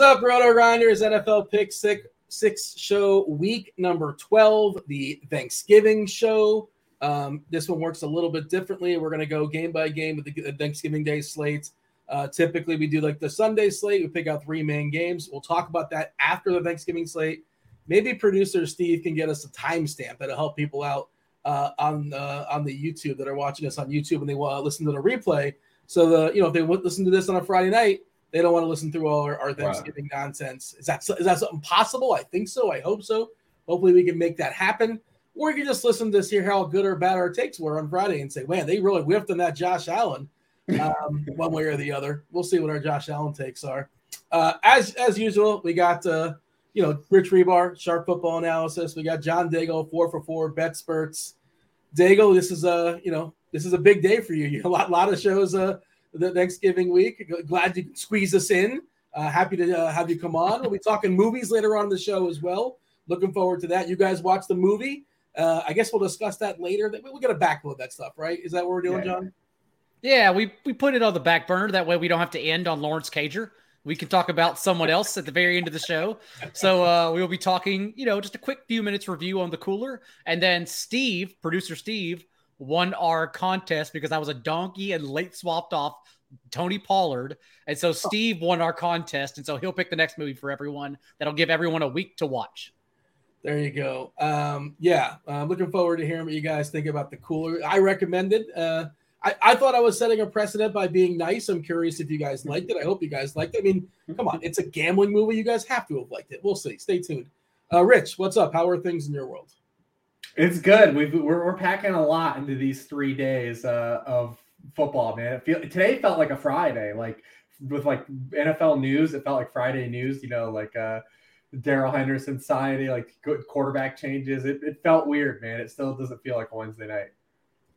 What's up, Roto Grinders? NFL Pick Six, six Show, week number 12, the Thanksgiving show. Um, this one works a little bit differently. We're going to go game by game with the Thanksgiving Day slate. Uh, typically, we do like the Sunday slate. We pick out three main games. We'll talk about that after the Thanksgiving slate. Maybe producer Steve can get us a timestamp that'll help people out uh, on uh, on the YouTube that are watching us on YouTube and they want to listen to the replay. So the you know if they listen to this on a Friday night, they don't want to listen through all our, our Thanksgiving right. nonsense. Is that is that something possible? I think so. I hope so. Hopefully, we can make that happen. Or you can just listen to hear how good or bad our takes were on Friday and say, "Man, they really whiffed on that Josh Allen, um, one way or the other." We'll see what our Josh Allen takes are. Uh, as as usual, we got uh, you know Rich Hribar, sharp football analysis. We got John Daigle, four for four bet spurts. Daigle, this is a you know this is a big day for you. You a lot lot of shows uh the Thanksgiving week. Glad you could squeeze us in. Uh, happy to uh, have you come on. We'll be talking movies later on in the show as well. Looking forward to that. You guys watch the movie. Uh, I guess we'll discuss that later. We're going to backload that stuff, right? Is that what we're doing, yeah. John? Yeah, we, we put it on the back burner. That way we don't have to end on Lawrence Cager. We can talk about someone else at the very end of the show. So uh, we will be talking, you know, just a quick few minutes review on the cooler. And then Steve, producer Steve, won our contest because I was a donkey and late swapped off Tony Pollard. And so Steve won our contest. And so he'll pick the next movie for everyone. That'll give everyone a week to watch. There you go. Um, yeah, I'm looking forward to hearing what you guys think about the cooler. I recommend it. Uh, I, I thought I was setting a precedent by being nice. I'm curious if you guys liked it. I hope you guys liked it. I mean, come on, it's a gambling movie. You guys have to have liked it. We'll see. Stay tuned. Uh, Rich, what's up? How are things in your world? It's good. We've, we're, we're packing a lot into these three days uh, of football, man. It feel, today felt like a Friday, like with like NFL news. It felt like Friday news. You know, like uh, Darrell Henderson signing, like good quarterback changes. It, it felt weird, man. It still doesn't feel like a Wednesday night.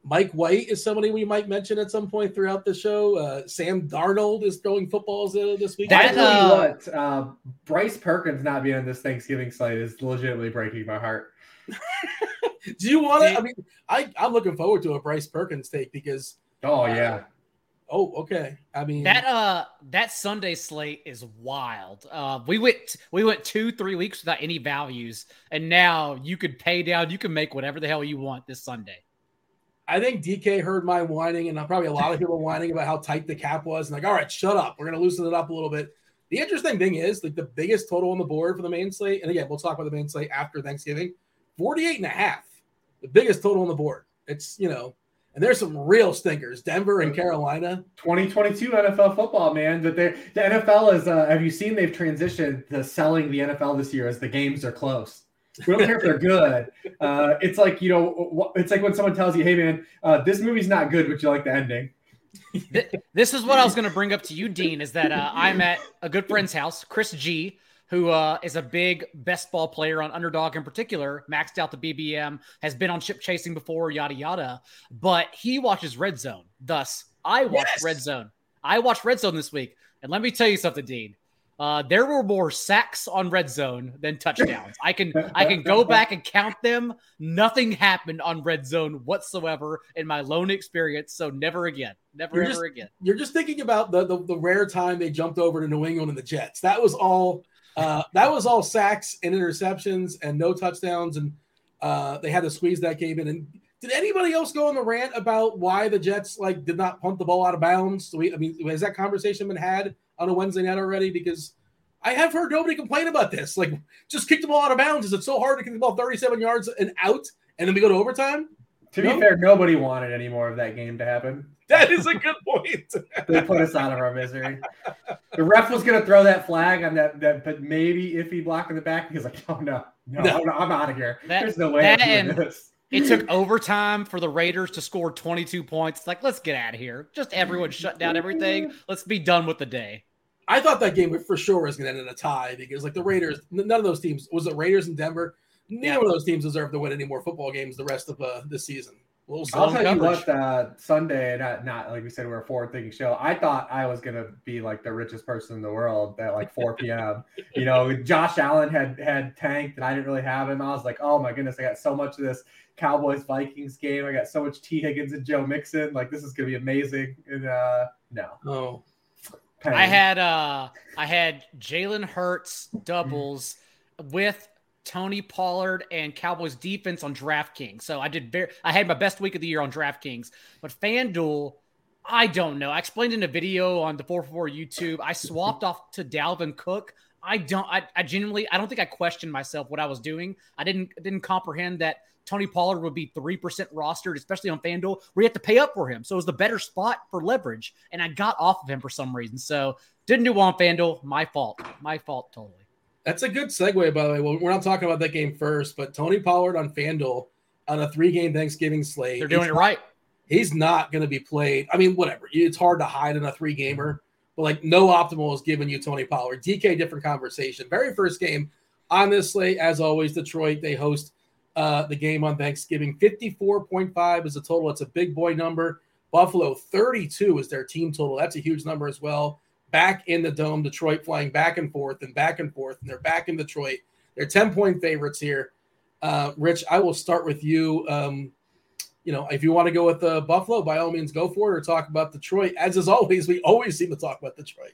Mike White is somebody we might mention at some point throughout the show. Uh, Sam Darnold is throwing footballs uh, this week. That, I tell you uh, what, uh, Bryce Perkins not being on this Thanksgiving slate is legitimately breaking my heart. Do you want to? I mean, I I'm looking forward to a Bryce Perkins take because. Oh yeah. Oh, okay. I mean that uh that Sunday slate is wild. Uh we went we went two, three weeks without any values, and now you could pay down, you can make whatever the hell you want this Sunday. I think DK heard my whining, and probably a lot of people whining about how tight the cap was, and like, all right, shut up. We're gonna loosen it up a little bit. The interesting thing is, like, the biggest total on the board for the main slate, and again, we'll talk about the main slate after Thanksgiving, 48 and a half. The biggest total on the board. It's, you know, and there's some real stinkers, Denver and Carolina. 2022 NFL football, man. That they the NFL is. Uh, have you seen they've transitioned to selling the NFL this year as the games are close. We don't care if they're good. Uh, it's like you know, it's like when someone tells you, "Hey, man, uh, this movie's not good, but you like the ending." this is what I was going to bring up to you, Dean. Is that uh, I'm at a good friend's house, Chris G, who uh, is a big best ball player on underdog in particular, maxed out the BBM, has been on chip chasing before, yada yada. But he watches Red Zone. Thus, I watched yes. Red Zone. I watched Red Zone this week, and let me tell you something, Dean. Uh, there were more sacks on red zone than touchdowns. I can I can go back and count them. Nothing happened on red zone whatsoever in my lone experience. So never again, never you're ever just, again. You're just thinking about the, the, the rare time they jumped over to New England and the Jets. That was all. Uh, that was all sacks and interceptions and no touchdowns, and uh, they had to squeeze that game in. And did anybody else go on the rant about why the Jets like did not punt the ball out of bounds? We, I mean, has that conversation been had? on a Wednesday night already because I have heard nobody complain about this. Like, just kick the ball out of bounds. Is it so hard to kick the ball 37 yards and out, and then we go to overtime? To be fair, nobody wanted any more of that game to happen. That is a good point. they put us out of our misery. The ref was going to throw that flag on that, that, but maybe if he blocked in the back, he's like, "Oh no, no, no. I'm, I'm, out of here. That, There's no way I'm doing this." It took overtime for the Raiders to score 22 points. It's like, let's get out of here. Just everyone shut down everything. Let's be done with the day. I thought that game for sure was going to end in a tie because, like, the Raiders, none of those teams was it Raiders in Denver. Neither yeah. of those teams deserve to win any more football games the rest of uh, this season. We'll I'll tell coverage. you what, uh, Sunday, not, not like we said, we're a forward thinking show. I thought I was going to be like the richest person in the world at like 4 p.m. you know, Josh Allen had had tanked and I didn't really have him. I was like, oh my goodness, I got so much of this Cowboys Vikings game. I got so much T. Higgins and Joe Mixon. Like, this is going to be amazing. And uh, no. Oh, I had uh I had Jalen Hurts doubles with Tony Pollard and Cowboys defense on DraftKings. So I did very I had my best week of the year on DraftKings. But FanDuel, I don't know. I explained in a video on the 444 YouTube. I swapped off to Dalvin Cook. I don't I, I genuinely I don't think I questioned myself what I was doing. I didn't didn't comprehend that Tony Pollard would be 3% rostered, especially on FanDuel, where you have to pay up for him. So it was the better spot for leverage. And I got off of him for some reason. So didn't do well on FanDuel. My fault. My fault, totally. That's a good segue, by the way. Well, we're not talking about that game first, but Tony Pollard on FanDuel on a three game Thanksgiving slate. They're doing it right. He's not going to be played. I mean, whatever. It's hard to hide in a three gamer, but like no optimal is giving you Tony Pollard. DK, different conversation. Very first game on this slate, as always, Detroit, they host uh, the game on Thanksgiving. 54.5 is the total. It's a big boy number. Buffalo 32 is their team total. That's a huge number as well. Back in the dome, Detroit flying back and forth and back and forth, and they're back in Detroit. They're 10 point favorites here. Uh, Rich, I will start with you. Um, you know, if you want to go with uh, Buffalo, by all means, go for it or talk about Detroit. As is always, we always seem to talk about Detroit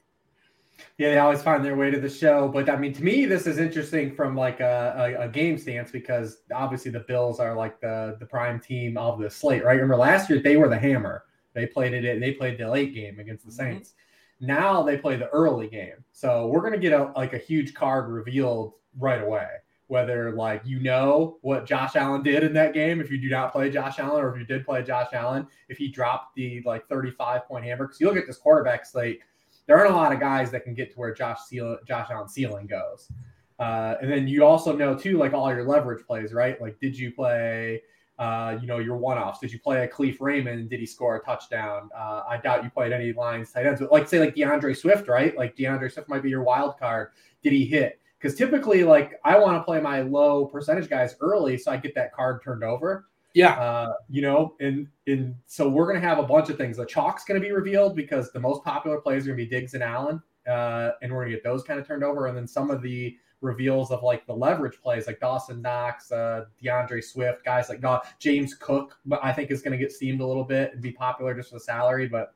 yeah, they always find their way to the show. But I mean, to me, this is interesting from like a, a, a, game stance because obviously the Bills are like the the prime team of the slate, right? Remember last year they were the hammer. They played it. And they played the late game against the mm-hmm. Saints. Mm-hmm. Now they play the early game. So we're gonna get a like a huge card revealed right away. Whether like you know what Josh Allen did in that game, if you do not play Josh Allen, or if you did play Josh Allen, if he dropped the like 35 point hammer, because you look at this quarterback slate there aren't a lot of guys that can get to where Josh Seal, Josh Allen ceiling goes. Uh, and then you also know too, like all your leverage plays, right? Like, did you play, uh, you know, your one-offs? Did you play a Kalif Raymond? Did he score a touchdown? Uh, I doubt you played any lines tight ends. But like, say, like D'Andre Swift, right? Like D'Andre Swift might be your wild card. Did he hit? Because typically, like, I want to play my low percentage guys early so I get that card turned over. Yeah. Uh, you know, and and so we're gonna have a bunch of things. The chalk's gonna be revealed because the most popular plays are gonna be Diggs and Allen, uh, and we're gonna get those kind of turned over, and then some of the reveals of like the leverage plays like Dawson Knox, uh, D'Andre Swift, guys like God, James Cook, but I think is going to get steamed a little bit and be popular just for the salary. But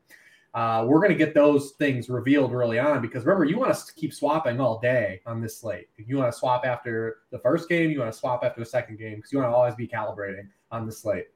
uh, we're going to get those things revealed early on because remember, you want to keep swapping all day on this slate. You want to swap after the first game, you want to swap after the second game because you want to always be calibrating on the slate.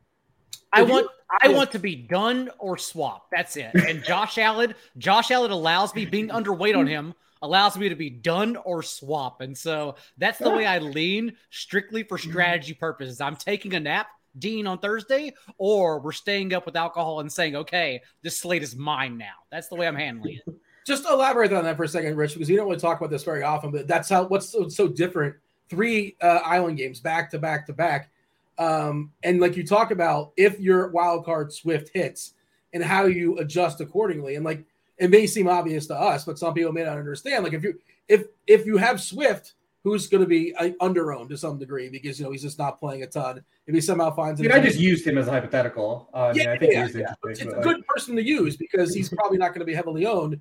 I want I want to be done or swap. That's it. And Josh Allen, Josh Allen allows me being underweight on him allows me to be done or swap. And so that's the way I lean strictly for strategy purposes. I'm taking a nap, Dean, on Thursday, or we're staying up with alcohol and saying, okay, this slate is mine now. That's the way I'm handling it. Just elaborate on that for a second, Rich, because you don't want to talk about this very often, but that's how what's so, so different. Three uh, island games back to back to back. Um, and like you talk about if your wild card Swift hits and how you adjust accordingly. And like it may seem obvious to us, but some people may not understand. Like if you if if you have Swift, who's going to be uh, under owned to some degree because you know he's just not playing a ton. If he somehow finds, it, I just used him as a hypothetical. Uh, yeah, I, mean, I think yeah, yeah. it's a good person to use because he's probably not going to be heavily owned.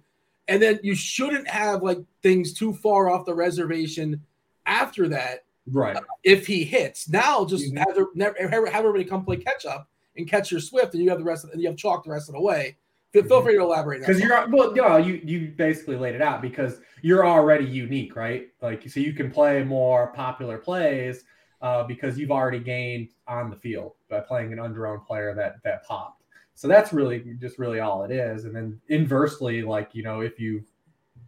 And then you shouldn't have like things too far off the reservation after that. Right. Uh, if he hits now, just mm-hmm. have, the, have everybody come play catch up and catch your Swift, and you have the rest of, and you have chalk the rest of the way. Feel free to elaborate. Because you're well, you know, you you basically laid it out because you're already unique, right? Like so you can play more popular plays uh, because you've already gained on the field by playing an underowned player that that popped. So that's really just really all it is. And then inversely, like you know, if you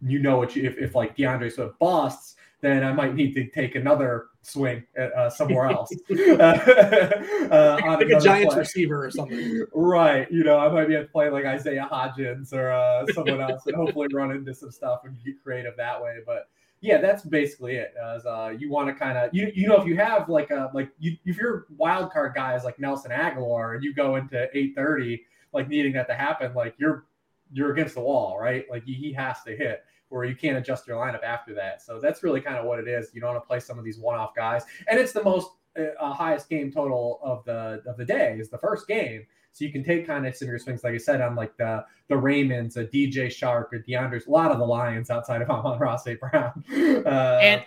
you know what you if, if like D'Andre Swift busts, then I might need to take another swing uh, somewhere else. uh, like, like a Giants play. receiver or something. Right. You know, I might be able to play like Isaiah Hodgins or uh, someone else and hopefully run into some stuff and get creative that way. But yeah, that's basically it. As uh, you want to kind of you you know if you have like a like you if your wild card guys like Nelson Agholor and you go into eight thirty like needing that to happen, like you're you're against the wall, right? Like he has to hit where you can't adjust your lineup after that. So that's really kind of what it is. You don't want to play some of these one-off guys, and it's the most uh, uh, highest game total of the of the day is the first game. So you can take kind of some of your swings, like I said, on like the the Raymonds, a DJ Chark, or DeAndre's, a lot of the Lions outside of Amon-Ra St. Brown. Uh, and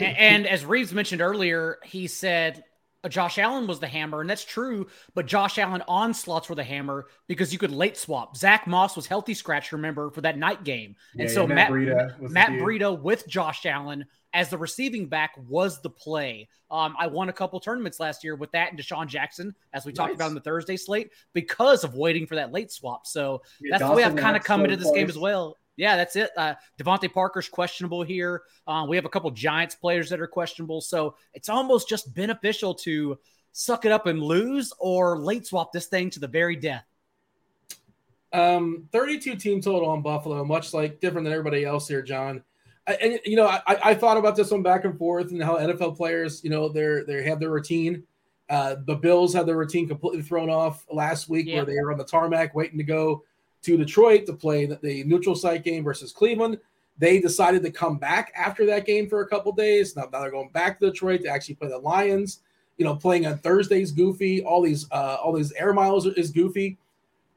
and as Reeves mentioned earlier, he said Josh Allen was the hammer, and that's true. But Josh Allen onslaughts were the hammer because you could late swap. Zack Moss was healthy scratch, remember, for that night game, and yeah, so yeah, Matt Matt, Matt Breida with Josh Allen as the receiving back was the play. Um, I won a couple tournaments last year with that and DeSean Jackson, as we nice. talked about in the Thursday slate, because of waiting for that late swap. So yeah, that's Dawson the way I've kind of come into this game as well. Yeah, that's it. Uh, DeVante Parker's questionable here. Uh, we have a couple Giants players that are questionable. So it's almost just beneficial to suck it up and lose or late swap this thing to the very death. Um, 32 team total on Buffalo, much like different than everybody else here, John. I, and you know, I, I thought about this one back and forth and how NFL players, you know, they're they have their routine. Uh, the Bills had their routine completely thrown off last week, where they were on the tarmac waiting to go to Detroit to play the, neutral site game versus Cleveland. They decided to come back after that game for a couple days. Now, now they're going back to Detroit to actually play the Lions. You know, playing on Thursdays goofy. All these uh, all these air miles is goofy.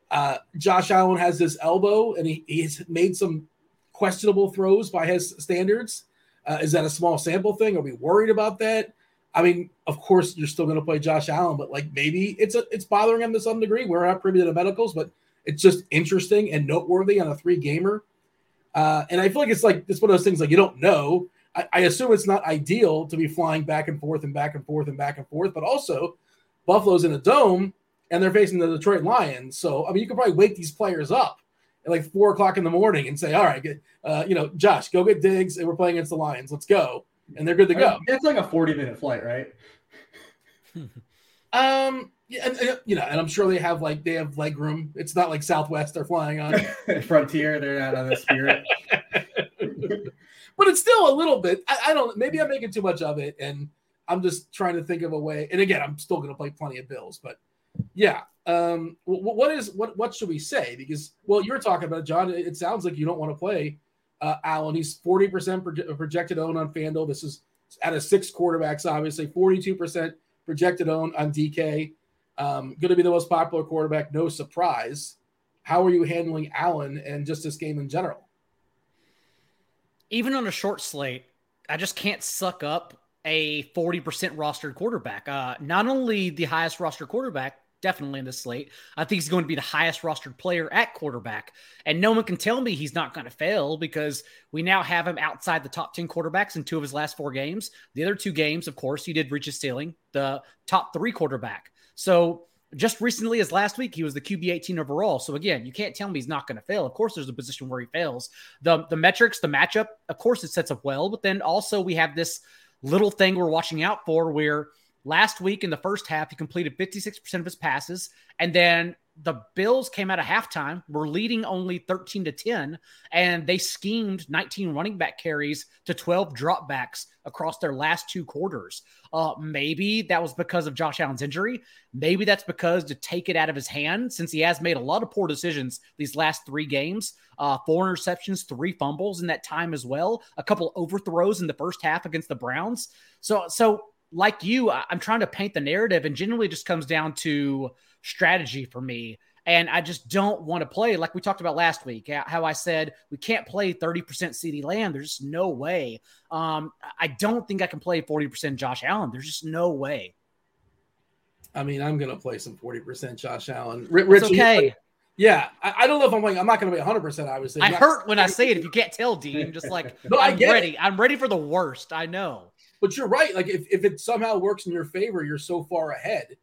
Uh, Josh Allen has this elbow, and he, he's made some questionable throws by his standards. Uh, is that a small sample thing? Are we worried about that? I mean, of course, you're still going to play Josh Allen, but like maybe it's a, it's bothering him to some degree. We're not privy to the medicals, but it's just interesting and noteworthy on a three gamer. Uh, and I feel like it's like it's one of those things like you don't know. I, I, assume it's not ideal to be flying back and forth and back and forth and back and forth, but also Buffalo's in a dome and they're facing the Detroit Lions. So I mean, you could probably wake these players up at like four o'clock in the morning and say, "All right, get, uh, you know, Josh, go get Diggs, and we're playing against the Lions. Let's go." And they're good to go. It's like a forty-minute flight, right? um, yeah, and, and, you know, and I'm sure they have like they have leg room. It's not like Southwest they're flying on. Frontier, they're not on the Spirit. but it's still a little bit. I, I, don't. Maybe I'm making too much of it, and I'm just trying to think of a way. And again, I'm still going to play plenty of Bills, but yeah. Um, what is what? What should we say? Because well, you're talking about John. It sounds like you don't want to play uh, Allen. He's 40 percent projected own on Fanduel. This is out of six quarterbacks, obviously 42 percent projected own on DK. Um, going to be the most popular quarterback, no surprise. How are you handling Allen and just this game in general? Even on a short slate, I just can't suck up a 40% rostered quarterback. Uh, not only the highest rostered quarterback, definitely in this slate. I think he's going to be the highest rostered player at quarterback. And no one can tell me he's not going to fail because we now have him outside the top 10 quarterbacks in two of his last four games. The other two games, of course, he did reach his ceiling, the top three quarterback. So just recently as last week, he was the QB 18 overall. So again, you can't tell me he's not going to fail. Of course, there's a position where he fails. The the metrics, the matchup, of course, it sets up well. But then also we have this little thing we're watching out for where – Last week in the first half, he completed 56% of his passes. And then the Bills came out of halftime, were leading only 13 to 10, and they schemed 19 running back carries to 12 dropbacks across their last two quarters. Uh, maybe that was because of Josh Allen's injury. Maybe that's because to take it out of his hand, since he has made a lot of poor decisions these last three games. Uh, four interceptions, three fumbles in that time as well. A couple overthrows in the first half against the Browns. So, so like you, I'm trying to paint the narrative, and generally just comes down to strategy for me. And I just don't want to play like we talked about last week. How I said we can't play 30% CeeDee Lamb. There's just no way. Um, I don't think I can play 40% Josh Allen. There's just no way. I mean, I'm gonna play some 40% Josh Allen. Rich, okay. Yeah, I, I, don't know if I'm like I'm not going to be 100. percent Obviously, I hurt when I say it. If you can't tell, Dean, I'm just like no, I'm ready. It. I'm ready for the worst. I know. But you're right. Like if, if it somehow works in your favor, you're so far ahead.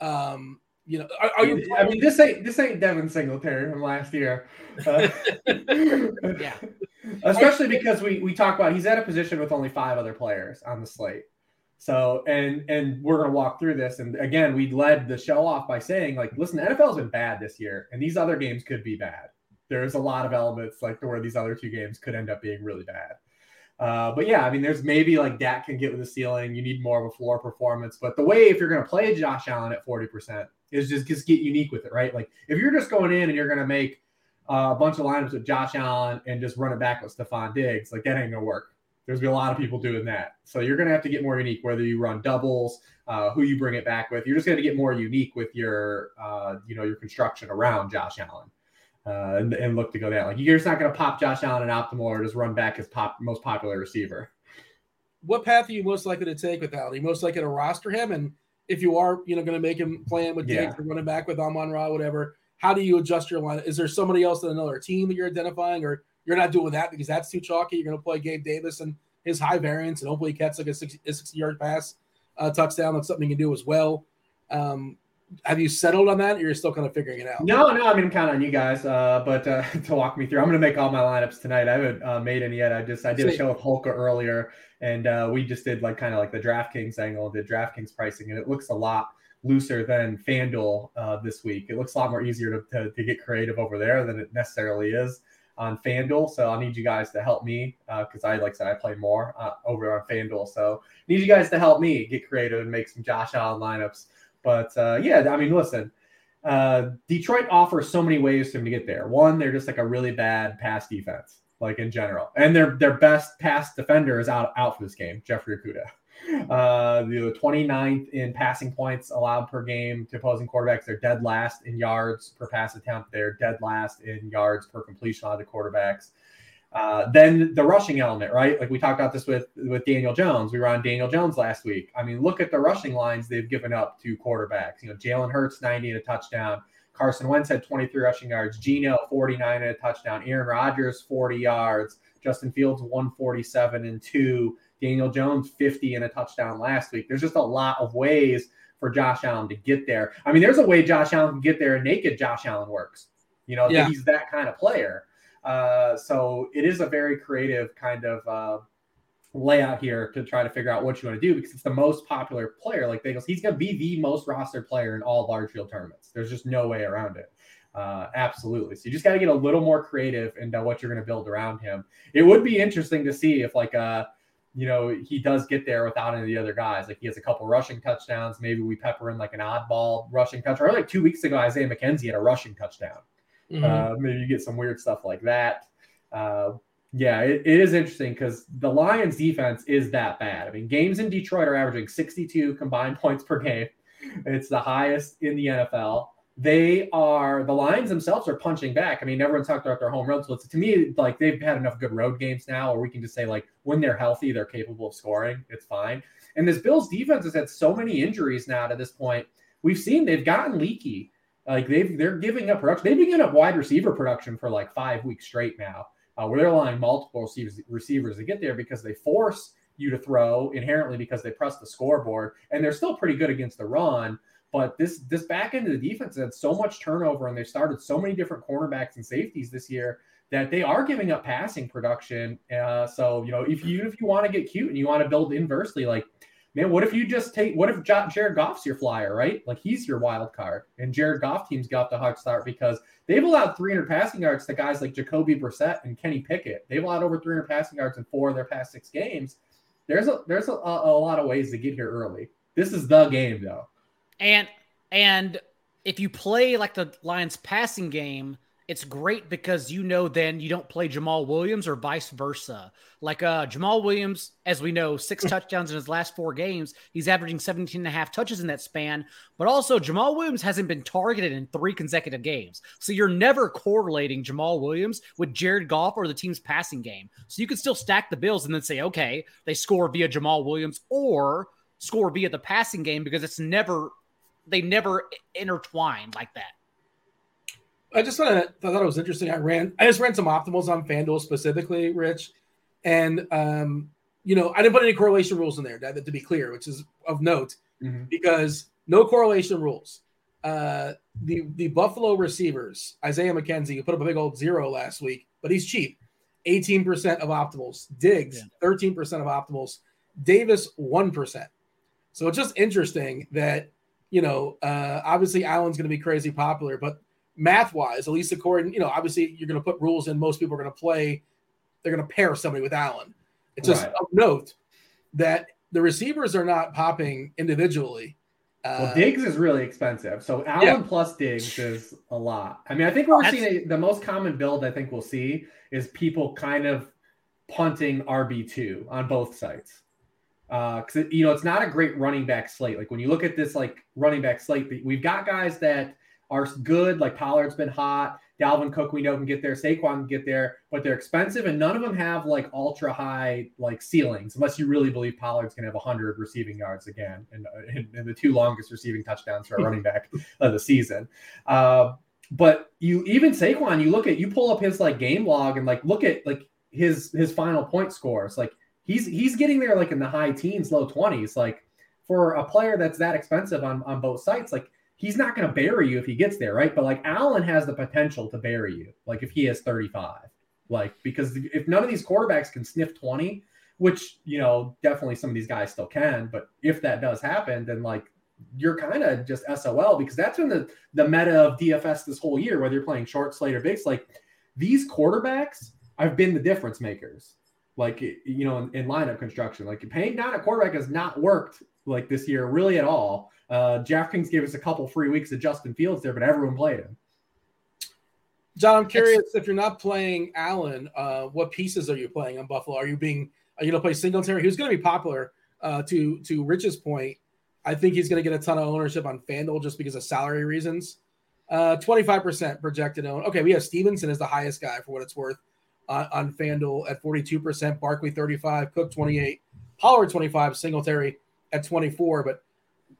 Um, you know, are, are you? I mean, this ain't this ain't Devin Singletary from last year. Uh, yeah, especially because we we talk about he's at a position with only five other players on the slate. So and and we're gonna walk through this. And again, we led the show off by saying like, listen, the NFL's been bad this year, and these other games could be bad. There's a lot of elements like where these other two games could end up being really bad. Uh, but yeah, I mean, there's maybe like Dak can get with the ceiling. You need more of a floor performance. But the way if you're going to play Josh Allen at 40% is just just get unique with it, right? Like if you're just going in and you're to make uh, a bunch of lineups with Josh Allen and just run it back with Stefon Diggs, like that ain't gonna work. There's gonna be a lot of people doing that. So you're gonna have to get more unique, whether you run doubles, uh, who you bring it back with. You're just gonna get more unique with your, uh, you know, your construction around Josh Allen uh, and, and, look to go down. Like you're just not going to pop Josh Allen and optimal or just run back his pop most popular receiver. What path are you most likely to take with Allen? Are you most likely to roster him, and if you are, you know, going to make him playing with yeah. Diggs or running back with Amon Ra, whatever. How do you adjust your line? Is there somebody else in another team that you're identifying, or you're not doing that because that's too chalky? You're going to play Gabe Davis and his high variance, and hopefully catch like a 60, a 60 yard pass uh, touchdown. That's something you can do as well. Um, have you settled on that or you're still kind of figuring it out? No no i mean kind of on you guys uh, but uh, to walk me through i'm going to make all my lineups tonight. I haven't uh, made any yet. I just i did a show with holka earlier and uh, we just did like kind of like the draftkings angle did draftkings pricing and it looks a lot looser than fanduel uh, this week. It looks a lot more easier to, to, to, get creative over there than it necessarily is on fanduel so i'll need you guys to help me because uh, i like I said i play more over on fanduel so need you guys to help me get creative and make some josh allen lineups but uh, yeah, I mean, listen, uh, Detroit offers so many ways for him to get there. One, they're just like a really bad pass defense, like in general, and their their best pass defender is out out for this game, Jeffrey Okudah. Uh, the 29th in passing points allowed per game to opposing quarterbacks. They're dead last in yards per pass attempt. They're dead last in yards per completion on the quarterbacks. Uh, then the rushing element, right? Like we talked about this with with Daniel Jones. We were on Daniel Jones last week. I mean, look at the rushing lines they've given up to quarterbacks. You know, Jalen Hurts 90 and a touchdown. Carson Wentz had 23 rushing yards. Geno 49 and a touchdown. Aaron Rodgers 40 yards. Justin Fields 147 and two. Daniel Jones 50 and a touchdown last week. There's just a lot of ways for Josh Allen to get there. I mean, there's a way Josh Allen can get there, and naked Josh Allen works. You know, yeah. he's that kind of player. Uh, so it is a very creative kind of uh, layout here to try to figure out what you want to do because it's the most popular player. Like Bagels, he's going to be the most rostered player in all large field tournaments. There's just no way around it. Uh, absolutely. So you just got to get a little more creative into what you're going to build around him. It would be interesting to see if like uh you know he does get there without any of the other guys. Like he has a couple rushing touchdowns. Maybe we pepper in like an oddball rushing touchdown. Or like two weeks ago, Isaiah McKenzie had a rushing touchdown. Mm-hmm. Uh, maybe you get some weird stuff like that. Uh, yeah, it, it is interesting because the Lions defense is that bad. I mean, games in Detroit are averaging 62 combined points per game. It's the highest in the NFL. They are the Lions themselves are punching back. I mean, everyone's talked about their home road splits. To me, like they've had enough good road games now, or we can just say like when they're healthy, they're capable of scoring. It's fine. And this Bills defense has had so many injuries now to this point. We've seen they've gotten leaky. Like they've they're giving up production. They've been giving up wide receiver production for like five weeks straight now, uh, where they're allowing multiple receivers, receivers to get there because they force you to throw inherently because they press the scoreboard, and they're still pretty good against the run. But this this back end of the defense had so much turnover, and they started so many different cornerbacks and safeties this year that they are giving up passing production. Uh, so you know, if you if you want to get cute and you want to build inversely, like man, what if you just take what if Jared Goff's your flyer, right? Like he's your wild card, and Jared Goff teams got the hot start because they've allowed 300 passing yards to guys like Jacoby Brissett and Kenny Pickett. They've allowed over 300 passing yards in four of their past six games. There's a there's a, a lot of ways to get here early. This is the game though. And and if you play like the Lions passing game, it's great because you know then you don't play Jamaal Williams or vice versa. Like uh Jamaal Williams, as we know, six touchdowns in his last four games. He's averaging 17 and a half touches in that span. But also Jamaal Williams hasn't been targeted in three consecutive games. So you're never correlating Jamaal Williams with Jared Goff or the team's passing game. So you can still stack the Bills and then say, okay, they score via Jamaal Williams or score via the passing game because it's never they never intertwine like that. I just thought, I thought it was interesting. I ran, I just ran some optimals on FanDuel specifically, Rich, and um, you know, I didn't put any correlation rules in there to, to be clear, which is of note mm-hmm. because no correlation rules. Uh, the the Buffalo receivers, Isaiah McKenzie, who put up a big old zero last week, but he's cheap. 18% of optimals. Diggs, yeah. 13% of optimals. Davis, 1%. So it's just interesting that you know, uh, obviously Allen's going to be crazy popular, but math wise, at least according, you know, obviously you're going to put rules in. Most people are going to play, they're going to pair somebody with Allen. It's just right. of note that the receivers are not popping individually. Uh, well, Diggs is really expensive. So Allen yeah. plus Diggs is a lot. I mean, I think we're seeing the most common build I think we'll see is people kind of punting RB2 on both sites because uh, you know it's not a great running back slate. Like when you look at this like running back slate, we've got guys that are good. Like Pollard's been hot. Dalvin Cook, we know can get there. Saquon can get there, but they're expensive, and none of them have like ultra high like ceilings, unless you really believe Pollard's gonna have 100 receiving yards again, and, and, and the two longest receiving touchdowns for a running back of the season. Uh, but you even Saquon, you look at you pull up his like game log and like look at like his his final point scores, like he's he's getting there like in the high teens, low 20s. Like for a player that's that expensive on, on both sites, like he's not going to bury you if he gets there, right? But like Allen has the potential to bury you, like if he has 35. Like because if none of these quarterbacks can sniff 20, which you know definitely some of these guys still can, but if that does happen, then like you're kind of just SOL because that's been the the meta of DFS this whole year, whether you're playing short slate or big slate. These quarterbacks have been the difference makers like you know in, in, lineup construction. Like paying down a quarterback has not worked like this year really at all. Uh, DraftKings gave us a couple free weeks of Justin Fields there, but everyone played him. John, I'm curious it's, if you're not playing Allen, uh, what pieces are you playing on Buffalo? Are you being are you going to play Singletary? Who's going to be popular? Uh, to to Rich's point, I think he's going to get a ton of ownership on FanDuel just because of salary reasons. Uh, 25% projected own. Okay, we have Stevenson as the highest guy for what it's worth on, on FanDuel at 42%, Barkley 35, Cook 28, Pollard 25, Singletary at 24. But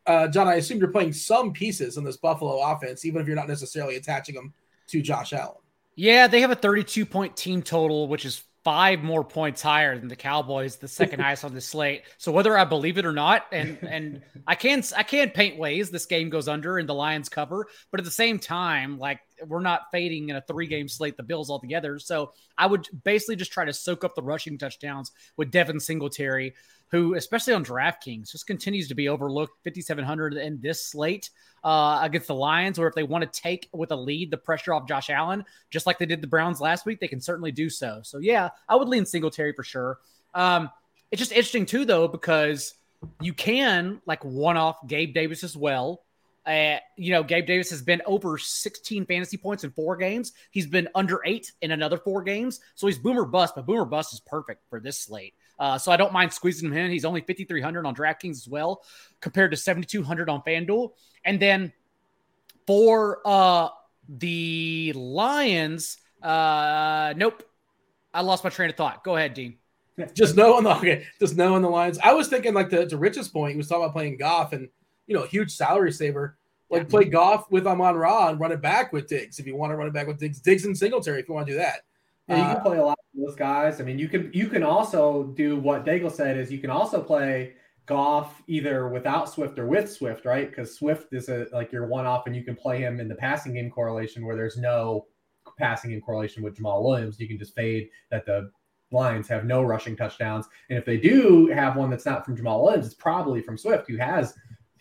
uh, John, I assume you're playing some pieces in this Buffalo offense, even if you're not necessarily attaching them to Josh Allen. Yeah, they have a 32 point team total, which is five more points higher than the Cowboys, the second highest on the slate. So whether I believe it or not, and and I can't I can't paint ways this game goes under and the Lions cover, but at the same time, like we're not fading in a three game slate the Bills altogether. So I would basically just try to soak up the rushing touchdowns with Devin Singletary who, especially on DraftKings, just continues to be overlooked 5,700 in this slate uh, against the Lions, or if they want to take with a lead the pressure off Josh Allen, just like they did the Browns last week, they can certainly do so. So, yeah, I would lean Singletary for sure. Um, it's just interesting, too, though, because you can like one off Gabe Davis as well. Uh, you know, Gabe Davis has been over 16 fantasy points in four games. He's been under eight in another four games. So he's boomer bust, but boomer bust is perfect for this slate Uh, so I don't mind squeezing him in. He's only 5,300 on DraftKings as well, compared to 7,200 on FanDuel. And then for uh, the Lions, uh, nope. I lost my train of thought. Go ahead, Dean. Just knowing the okay, just knowing the lines. I was thinking like the to Rich's point, he was talking about playing Goff and you know, huge salary saver. Like play Goff with Amon Ra and run it back with Diggs if you want to run it back with Diggs, Diggs and Singletary if you want to do that. Yeah, you uh, can play a lot of those guys. I mean, you can you can also do what Daigle said is you can also play Goff either without Swift or with Swift, right? Because Swift is a like your one off, and you can play him in the passing game correlation where there's no passing in correlation with Jamaal Williams. You can just fade that the Lions have no rushing touchdowns. And if they do have one that's not from Jamaal Williams, it's probably from Swift, who has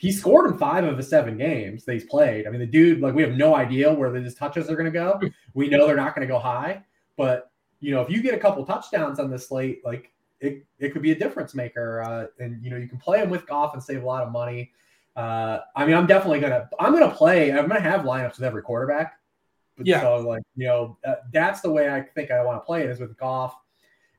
he scored in five of the seven games that he's played. I mean, the dude, like, we have no idea where his touches are going to go. We know they're not going to go high, but you know, if you get a couple touchdowns on this slate, like it, it could be a difference maker. Uh, and you know, you can play him with Goff and save a lot of money. Uh, I mean, I'm definitely gonna, I'm gonna play. I'm gonna have lineups with every quarterback. But yeah. So like, you know, uh, that's the way I think I want to play it is with Goff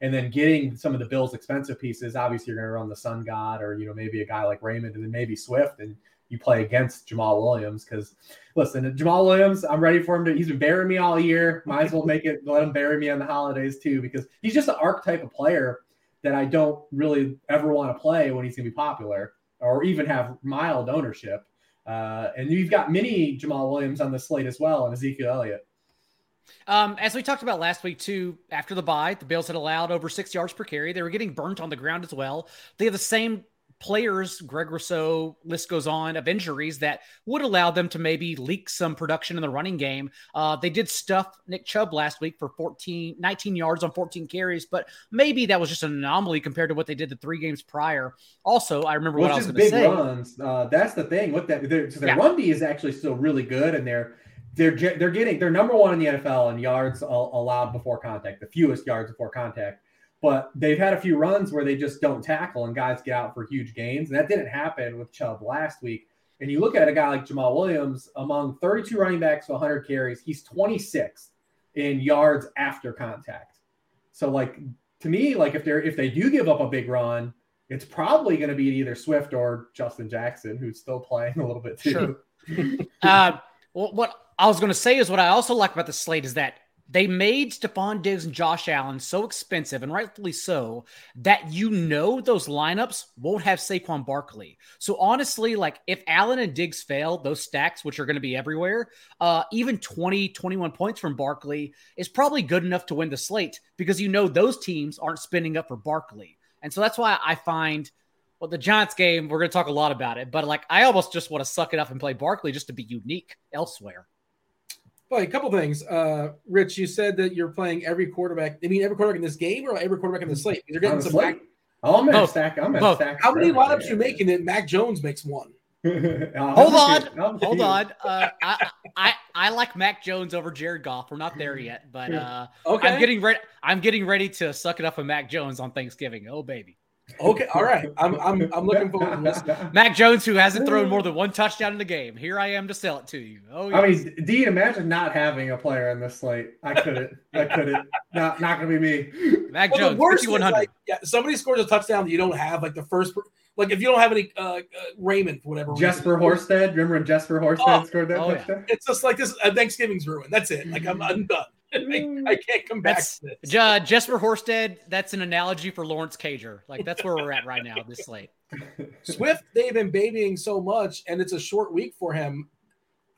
and then getting some of the Bills' expensive pieces. Obviously, you're going to run the Sun God or you know maybe a guy like Raymond, and then maybe Swift, and you play against Jamaal Williams. Because listen, Jamaal Williams, I'm ready for him to. He's been burying me all year. Might as well make it. Let him bury me on the holidays too, because he's just an archetype of player that I don't really ever want to play when he's going to be popular or even have mild ownership. Uh, and you've got mini Jamaal Williams on the slate as well, and Ezekiel Elliott. Um, as we talked about last week, too, after the bye, the Bills had allowed over six yards per carry. They were getting burnt on the ground as well. They have the same players, Greg Rousseau, list goes on, of injuries that would allow them to maybe leak some production in the running game. Uh, they did stuff Nick Chubb last week for 14, 19 yards on 14 carries, but maybe that was just an anomaly compared to what they did the three games prior. Also, I remember well, what I was going to say. runs. Uh, that's the thing with that. Their, so their yeah. run D is actually still really good, and they're they're they're getting they're number one in the NFL in yards allowed before contact, the fewest yards before contact. But they've had a few runs where they just don't tackle and guys get out for huge gains, and that didn't happen with Chubb last week. And you look at a guy like Jamaal Williams, among 32 running backs, 100 carries, he's 26th in yards after contact. So, like to me, like if they're if they do give up a big run, it's probably going to be either Swift or Justin Jackson, who's still playing a little bit too. Sure. uh, well, what I was going to say is what I also like about the slate is that they made Stefon Diggs and Josh Allen so expensive, and rightfully so, that you know those lineups won't have Saquon Barkley. So honestly, like if Allen and Diggs fail, those stacks, which are going to be everywhere, uh, even 20, 21 points from Barkley is probably good enough to win the slate because you know those teams aren't spinning up for Barkley. And so that's why I find – well, the Giants game, we're going to talk a lot about it, but like I almost just want to suck it up and play Barkley just to be unique elsewhere. Well, a couple things. Uh, Rich, you said that you're playing every quarterback. I mean, every quarterback in this game or every quarterback in the slate? You're getting some back. Oh, I'm at stack. I'm at stack. How many lineups you making that Mac Jones makes one? hold on, hold on. Uh, I, I I like Mac Jones over Jared Goff. We're not there yet, but uh, okay. I'm getting ready. I'm getting ready to suck it up with Mac Jones on Thanksgiving. Oh baby. Okay, all right. I'm I'm I'm looking forward to this. Mac Jones, who hasn't thrown more than one touchdown in the game. Here I am to sell it to you. Oh, yes. I mean, Dean, imagine not having a player in this slate. I couldn't. I couldn't. Not not gonna be me. Mac well, Jones, fifty one hundred. Like, yeah, somebody scores a touchdown that you don't have, like the first. Like if you don't have any uh, uh Raymond, whatever. Jesper reason. Horsted. Remember when Jesper Horsted oh, scored that oh, touchdown? Yeah. It's just like this. Uh, Thanksgiving's ruined. That's it. Like I'm, I'm done. I, I, can't come back that's, to this. Uh, Jesper Horsted, that's an analogy for Lawrence Cager. Like that's where we're at right now, this slate. Swift, they've been babying so much, and it's a short week for him.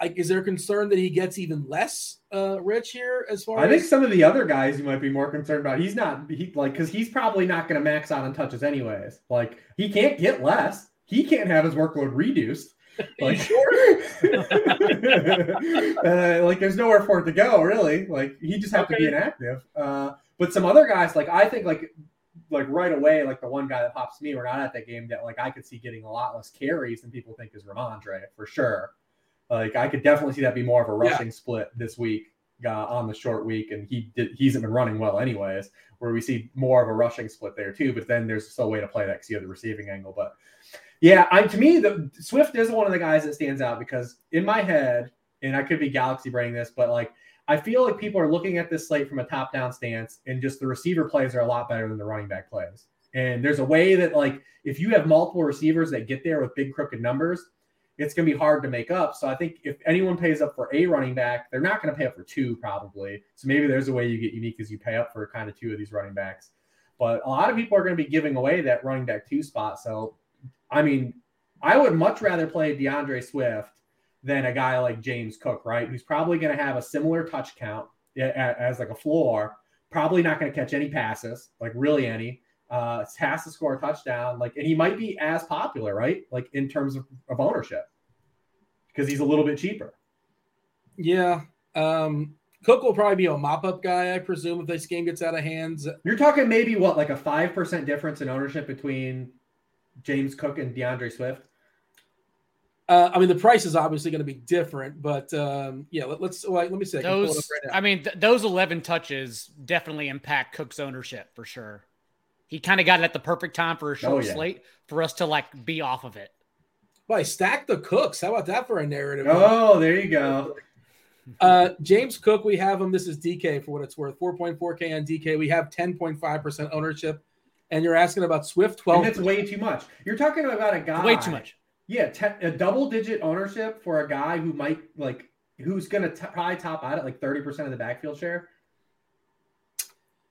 Like, is there concern that he gets even less uh, rich here as far as I as... think some of the other guys you might be more concerned about. He's not he like because he's probably not going to max out on touches anyways. Like he can't get less. He can't have his workload reduced. Like, uh, like there's nowhere for it to go, really. Like he just have okay. to be inactive. Uh, but some other guys, like I think, like like right away, like the one guy that pops to me, we're not at that game that like I could see getting a lot less carries than people think is Rhamondre for sure. Like I could definitely see that be more of a rushing yeah. split this week uh, on the short week, and he did, he hasn't been running well anyways. Where we see more of a rushing split there too, but then there's still a way to play that because you have the receiving angle. But yeah, I to me the Swift is one of the guys that stands out because in my head, and I could be galaxy braining this, but like I feel like people are looking at this slate from a top down stance, and just the receiver plays are a lot better than the running back plays. And there's a way that like if you have multiple receivers that get there with big crooked numbers, it's going to be hard to make up. So I think if anyone pays up for a running back, they're not going to pay up for two probably. So maybe there's a way you get unique as you pay up for kind of two of these running backs. But a lot of people are going to be giving away that running back two spot. So I mean, I would much rather play D'Andre Swift than a guy like James Cook, right? Who's probably going to have a similar touch count as like a floor. Probably not going to catch any passes, like really any. Uh, has to score a touchdown, like, and he might be as popular, right? Like in terms of, of ownership, because he's a little bit cheaper. Yeah. Um, Cook will probably be a mop up guy, I presume, if this game gets out of hands. You're talking maybe what, like a 5% difference in ownership between James Cook and D'Andre Swift? Uh, I mean, the price is obviously going to be different, but um, yeah, let, us let me see. I those, right I mean, th- those eleven touches definitely impact Cook's ownership for sure. He kind of got it at the perfect time for a short oh, yeah. slate for us to like be off of it. Well, stack the Cooks. How about that for a narrative? Oh, there you go. Uh, James Cook, we have him. This is DK for what it's worth. 4.4K on DK. We have 10.5% ownership and you're asking about Swift 12. And that's way too much. You're talking about a guy. Way too much. Yeah, te- a double digit ownership for a guy who might like who's going to probably top out at like 30% of the backfield share.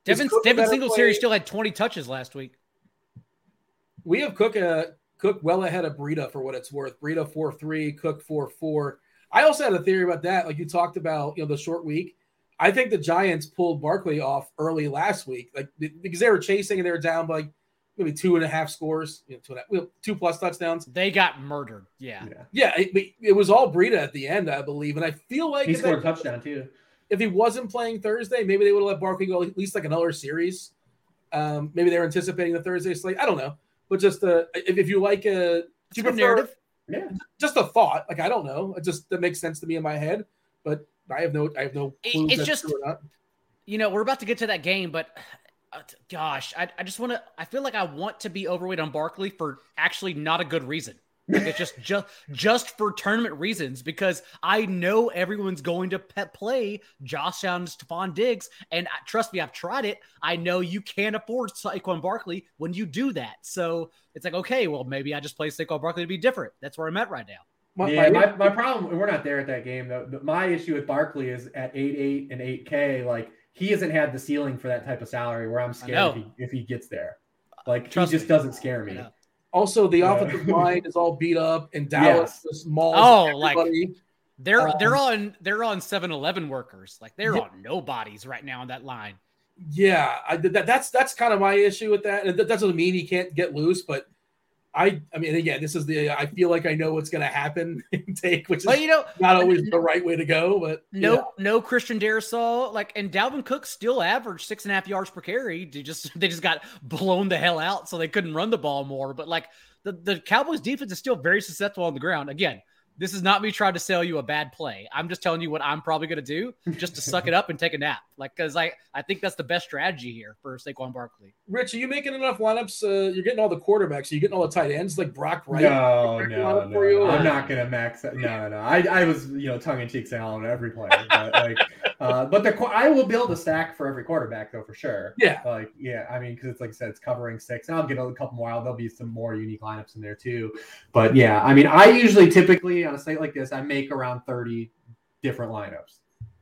Devin, Devin Singletary still had 20 touches last week. We have Cook uh, Cook well ahead of Breida for what it's worth. Breida 4 3, Cook 4 4. I also had a theory about that. Like you talked about, you know, the short week. I think the Giants pulled Barkley off early last week, like because they were chasing and they were down by maybe two and a half scores, you know, two, and a half, two plus touchdowns. They got murdered. Yeah, yeah, yeah it, it, was all Breida at the end, I believe, and I feel like he scored a touchdown too. If he wasn't playing Thursday, maybe they would have let Barkley go at least like another series. Um, maybe they're anticipating the Thursday slate. I don't know, but just uh, if, if you like a, do you prefer, narrative? Yeah, just a thought. Like I don't know, it just that makes sense to me in my head, but I have no, I have no. it's just, you know, we're about to get to that game, but uh, gosh, I, I just want to. I feel like I want to be overweight on Barkley for actually not a good reason. Like it's just just just for tournament reasons because I know everyone's going to pe- play Josh Allen and Stefon Diggs, and trust me, I've tried it. I know you can't afford Saquon Barkley when you do that. So it's like, okay, well, maybe I just play Saquon Barkley to be different. That's where I'm at right now. My, yeah, my, my problem, we're not there at that game though. But My issue with Barkley is at 8 8 and 8K, like he hasn't had the ceiling for that type of salary where I'm scared if he, if he, gets there. Like Trust he just me. doesn't scare me. Also, the yeah. offensive line is all beat up and Dallas. Yeah. The oh, everybody. like they're um, they're on they're on 7-Eleven workers. Like they're yeah. on nobodies right now on that line. Yeah, I, that, that's that's kind of my issue with that. That doesn't mean he can't get loose, but I, I mean, again, this is the. I feel like I know what's going to happen take, which is well, you know not always the right way to go. But no, no Christian Darrisaw, like, and Dalvin Cook still averaged six and a half yards per carry. They just they just got blown the hell out, so they couldn't run the ball more. But like the the Cowboys defense is still very susceptible on the ground. Again, this is not me trying to sell you a bad play. I'm just telling you what I'm probably going to do just to suck it up and take a nap. Like, because I, I think that's the best strategy here for Saquon Barkley. Rich, are you making enough lineups? Uh, you're getting all the quarterbacks. Are you getting all the tight ends like Brock Wright? No, no, no, you, I'm not going to max. It. No, no. I, I was, you know, tongue in cheek saying on every player. But, like, uh, but the I will build a stack for every quarterback, though, for sure. Yeah. Like, yeah. I mean, because it's like I said, it's covering six. And I'll get a couple more. There'll be some more unique lineups in there, too. But yeah, I mean, I usually typically on a site like this, I make around 30 different lineups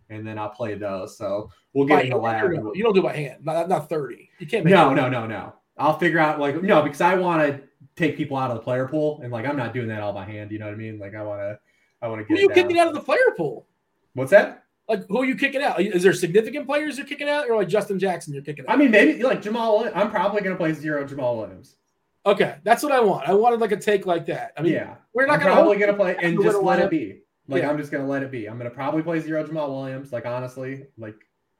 and then I'll play those. So we'll get by in the lab. You don't do by hand, not, not 30. You can't No, no, no, no. I'll figure out like no, because I want to take people out of the player pool and like I'm not doing that all by hand. You know what I mean? Like I want to, I want to get. Who are you kicking out of the player pool? What's that? Like who are you kicking out? Is there significant players you're kicking out, or like Justin Jackson you're kicking out? I mean, maybe like Jamaal. I'm probably going to play zero Jamaal Williams. Okay, that's what I want. I wanted like a take like that. I mean, yeah, we're not gonna probably to play and just let it be. Like yeah. I'm just gonna let it be. I'm gonna probably play zero Jamaal Williams. Like honestly, like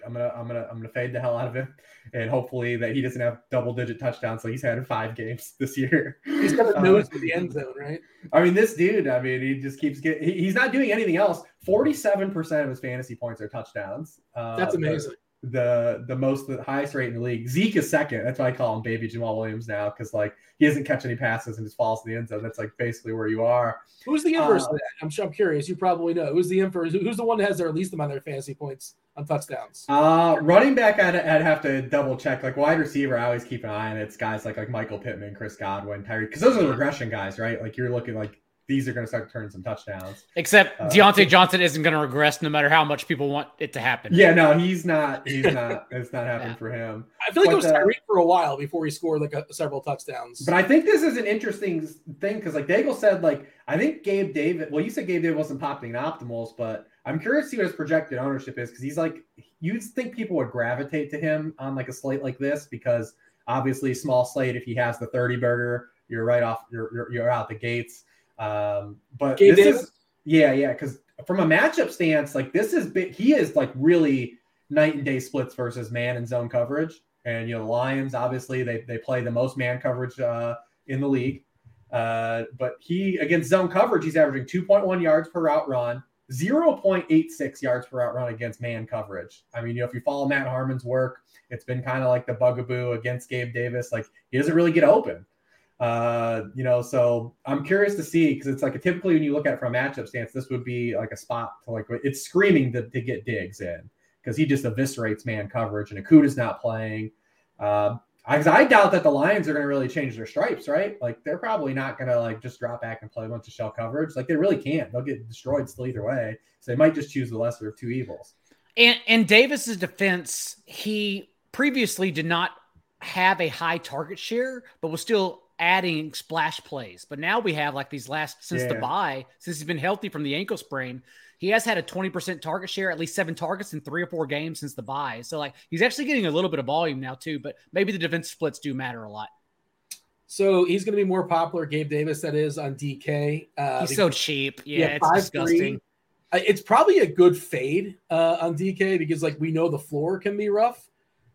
I'm gonna I'm gonna I'm gonna fade the hell out of him, and hopefully that he doesn't have double digit touchdowns. So he's had five games this year. He's got a um, nose to the end zone, right? I mean, this dude. I mean, he just keeps getting. He, he's not doing anything else. Forty seven percent of his fantasy points are touchdowns. Uh, That's amazing. The the most the highest rate in the league. Zeke is second. That's why I call him Baby Jamaal Williams now because like he doesn't catch any passes and just falls to the end zone. That's like basically where you are. Who's the inverse Uh, of that? I'm sure I'm curious. You probably know. Who's the inverse? Who's the one that has their least amount of their fantasy points on touchdowns? Uh, running back, I'd, I'd have to double check. Like wide receiver, I always keep an eye on it. It's guys like like Michael Pittman, Chris Godwin, Tyree, because those are the regression guys, right? Like you're looking like these are going to start turning some touchdowns. Except Uh, Diontae Johnson isn't going to regress no matter how much people want it to happen. Yeah, no, he's not. He's not. it's not happening Yeah. for him. I feel like it was uh, Tyreek for a while before he scored like a, several touchdowns. But I think this is an interesting thing because, like Daigle said, like I think Gabe Davis. Well, you said Gabe Davis wasn't popping in optimals, but I'm curious to see what his projected ownership is because he's like you'd think people would gravitate to him on like a slate like this because obviously small slate. If he has the 30 burger, you're right off. You're you're, you're out the gates. Um, but Gabe this Davis? is yeah, yeah. Because from a matchup stance, like this is big. He is like really night and day splits versus man and zone coverage. And you know, Lions obviously they they play the most man coverage uh, in the league. Uh, but he against zone coverage, he's averaging 2.1 yards per route run, 0.86 yards per route run against man coverage. I mean, you know, if you follow Matt Harmon's work, it's been kind of like the bugaboo against Gabe Davis. Like he doesn't really get open. Uh, you know, so I'm curious to see because it's like a, typically when you look at it from a matchup stance, this would be like a spot to like it's screaming to, to get Diggs in because he just eviscerates man coverage and Okudah's not playing. Um, I, I doubt that the Lions are going to really change their stripes, right? Like they're probably not going to like just drop back and play a bunch of shell coverage. Like they really can't. They'll get destroyed still either way. So they might just choose the lesser of two evils. And in Davis's defense, he previously did not have a high target share, but was still adding splash plays. But now we have like these last since the Yeah. bye, since he's been healthy from the ankle sprain, he has had a 20% target share, at least seven targets in three or four games since the bye. So like he's actually getting a little bit of volume now too, but maybe the defense splits do matter a lot. so he's going to be more popular, Gabe Davis, that is on DK. Uh, He's so cheap. Yeah, it's 5'3". disgusting. Uh, It's probably a good fade uh, on DK because like we know the floor can be rough.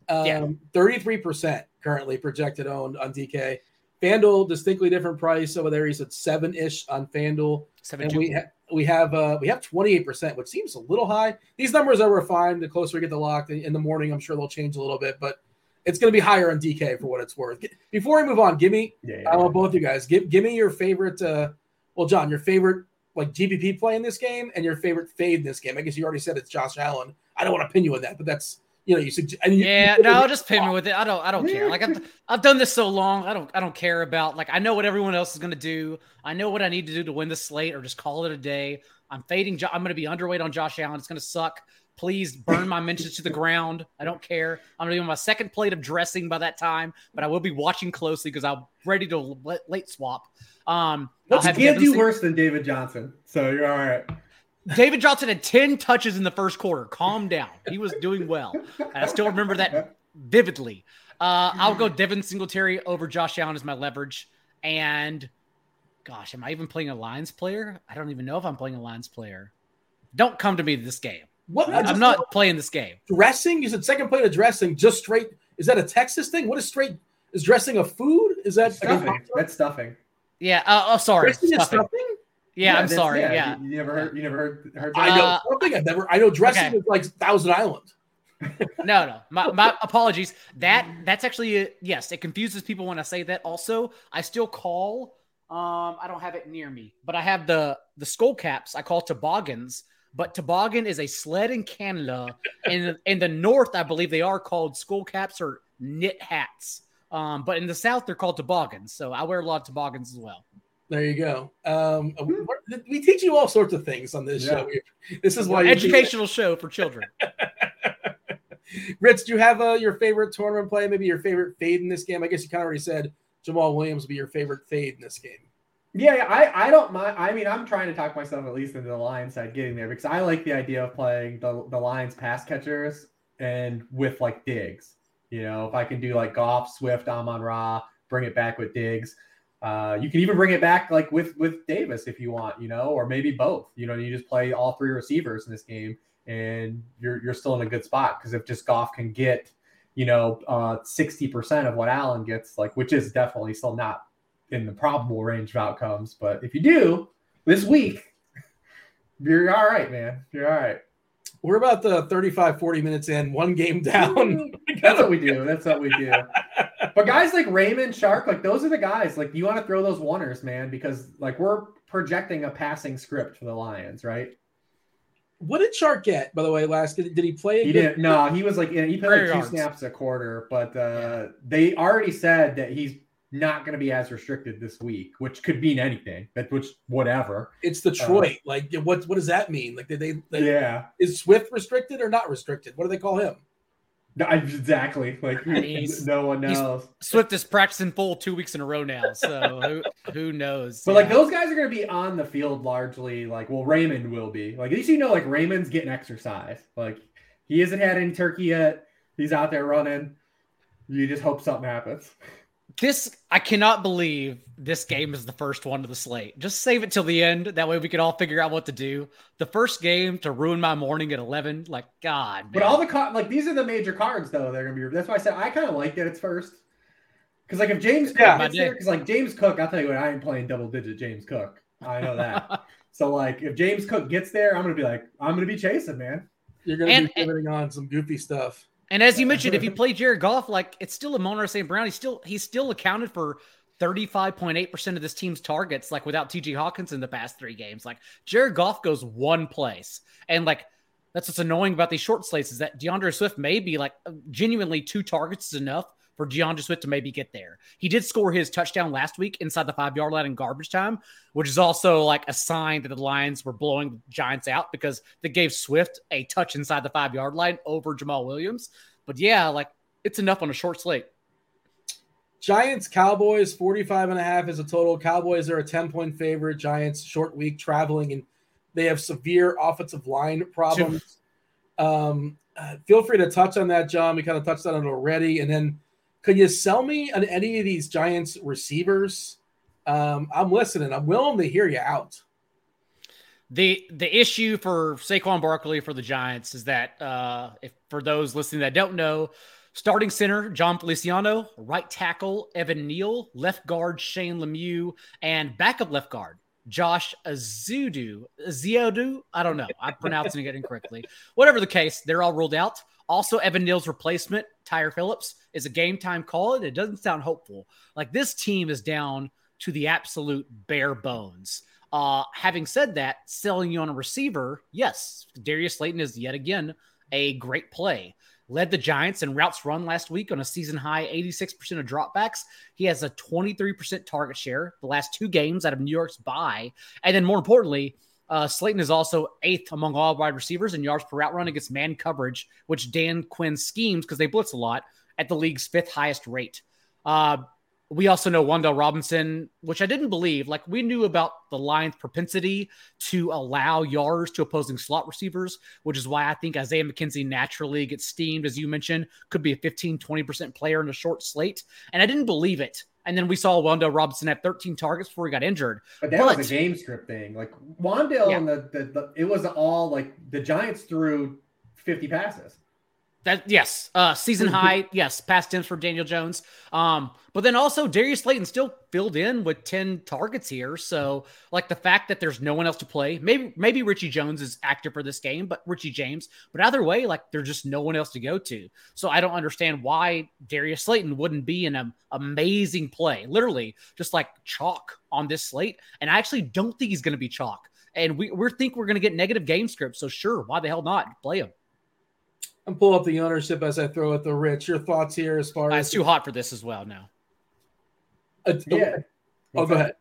Um, Yeah. 33% currently projected owned on DK. FanDuel distinctly different price over there. He's at seven ish on FanDuel, Seven and two. we ha- we have uh, we have 28%, which seems a little high. These numbers are refined. The closer we get to lock in the morning, I'm sure they'll change a little bit, but it's going to be higher on DK for what it's worth. Before we move on, give me Yeah. I want both you guys. Give give me your favorite. Uh, well, John, your favorite like GPP play in this game, and your favorite fade in this game. I guess you already said it's Josh Allen. I don't want to pin you on that, but that's you know you suggest. Yeah, no, just pin me with it. I don't, I don't care. Like I've, I've done this so long, I don't, I don't care about. Like I know what everyone else is going to do. I know what I need to do to win the slate, or just call it a day. I'm fading. I'm going to be underweight on Josh Allen. It's going to suck. Please burn my mentions to the ground. I don't care. I'm going to be on my second plate of dressing by that time, but I will be watching closely because I'm ready to late swap. Um, I'll can't do worse than David Johnson. So you're all right. David Johnson had 10 touches in the first quarter. Calm down. He was doing well. And I still remember that vividly. Uh, I'll go Devin Singletary over Josh Allen as my leverage. And gosh, am I even playing a Lions player? I don't even know if I'm playing a Lions player. Don't come to me this game. what I I'm just- not playing this game. dressing. You said second plate of dressing, just straight. Is that a Texas thing? What is straight? Is dressing a food? Is that Stuffing. That's stuffing. Yeah. Uh, oh, sorry. dressing is Stuffing. Stuffing? Yeah, I'm sorry. Yeah. You, you never heard. You never heard. heard I that? know Uh, something. I've never. I know dressing okay. is like Thousand Island. No, no. My, my apologies. That that's actually a, yes. It confuses people when I say that. Also, I still call. Um, I don't have it near me, but I have the the skull caps. I call toboggans, but toboggan is a sled in Canada. in in the north, I believe they are called skull caps or knit hats. Um, but in the south, they're called toboggans. So I wear a lot of toboggans as well. There you go. Um, we're- we teach you all sorts of things on this Yeah. show. We- This is why you- Educational show for children. Rich, do you have uh, your favorite tournament play? Maybe your favorite fade in this game? I guess you kind of already said Jamaal Williams would be your favorite fade in this game. Yeah, yeah, I, I don't mind. I mean, I'm trying to talk myself at least into the Lions side getting there because I like the idea of playing the, the Lions pass catchers and with like Diggs. You know, if I can do like Goff, Swift, Amon Ra, bring it back with Diggs. Uh, you can even bring it back like with with Davis if you want, you know, or maybe both. You know, you just play all three receivers in this game, and you're you're still in a good spot because if just Goff can get, you know, uh, sixty percent of what Allen gets, like which is definitely still not in the probable range of outcomes. But if you do this week, you're all right, man. You're all right. We're about the 35, 40 minutes in, one game down. That's what we do. That's what we do. But guys like Raymond Chark, like those are the guys. Like you want to throw those oneers, man, because like we're projecting a passing script for the Lions, right? What did Chark get, by the way, last did, did he play? he good- didn't. No, he was like he played like two yards. snaps a quarter, but uh, they already said that he's not going to be as restricted this week, which could mean anything. That which whatever. It's Detroit. like, what what does that mean? Like, did they? they yeah, Is Swift restricted or not restricted? What do they call him? Exactly. Like He's- no one knows. Swift is practicing full two weeks in a row now, so who who knows? But like those guys are going to be on the field largely. Like, well, Raymond will be. Like, at least you know, like Raymond's getting exercise. Like, he hasn't had any turkey yet. He's out there running. You just hope something happens. This I cannot believe this game is the first one of the slate. Just save it till the end. That way we can all figure out what to do. The first game to ruin my morning at eleven. Like God, But all the co- like these are the major cards though. They're gonna be. That's why I said I kind of like that it's first. Because like if James Cook Yeah. gets there, because like James Cook, I'll tell you what, I ain't playing double digit James Cook. I know that. so like if James Cook gets there, I'm gonna be like I'm gonna be chasing, man. You're going to And- be pivoting on some goofy stuff. And as you mentioned, if you play Jared Goff, like it's still Amon-Ra St. Brown. He's still he's still accounted for 35.8% of this team's targets, like without TJ Hockenson in the past three games. Like Jared Goff goes one place. And like that's what's annoying about these short slates is that D'Andre Swift may be like genuinely two targets is enough for D'Andre Swift to maybe get there. He did score his touchdown last week inside the five yard line in garbage time, which is also like a sign that the Lions were blowing the Giants out because they gave Swift a touch inside the five yard line over Jamaal Williams. But yeah, like it's enough on a short slate. Giants, Cowboys, 45 and a half is a total. Cowboys are a 10 point favorite. Giants, short week traveling, and they have severe offensive line problems. Um, uh, feel free to touch on that, John. We kind of touched on it already. And then could you sell me on any of these Giants receivers? Um, I'm listening. I'm willing to hear you out. The the issue for Saquon Barkley for the Giants is that uh, if for those listening that don't know, starting center Jon Feliciano, right tackle Evan Neal, left guard Shane Lemieux, and backup left guard Josh Azudu, Ziodu. I don't know. I'm pronouncing it incorrectly. Whatever the case, they're all ruled out. Also, Evan Neal's replacement, Tyre Phillips, is a game time call, and it doesn't sound hopeful. Like this team is down to the absolute bare bones. Uh, having said that, selling you on a receiver, yes, Darius Slayton is yet again a great play. Led the Giants in routes run last week on a season high 86% of dropbacks. He has a 23% target share the last two games out of New York's bye. And then more importantly, uh, Slayton is also eighth among all wide receivers in yards per route run against man coverage, which Dan Quinn schemes because they blitz a lot at the league's fifth highest rate. Uh, we also know Wan'Dale Robinson, which I didn't believe. Like we knew about the Lions' propensity to allow yards to opposing slot receivers, which is why I think Isaiah McKenzie naturally gets steamed, as you mentioned, could be a 15, 20% player in a short slate. And I didn't believe it. And then we saw Wan'Dale Robinson have 13 targets before he got injured. But that But- was a game script thing. Like Wan'Dale Yeah. and the, the, the it was all like the Giants threw 50 passes. That yes, uh, season high, yes, past tense for Daniel Jones. Um, but then also Darius Slayton still filled in with 10 targets here. So like the fact that there's no one else to play, maybe maybe Richie Jones is active for this game, but Richie James, but either way, like there's just no one else to go to. So I don't understand why Darius Slayton wouldn't be an um, amazing play, literally just like chalk on this slate. And I actually don't think he's going to be chalk. And we we think we're going to get negative game scripts. So sure, why the hell not play him? I'm pull up the ownership as I throw it the Rich. Your thoughts here as far Uh, as it's too hot for this as well now. Uh, Yeah. Oh, go ahead.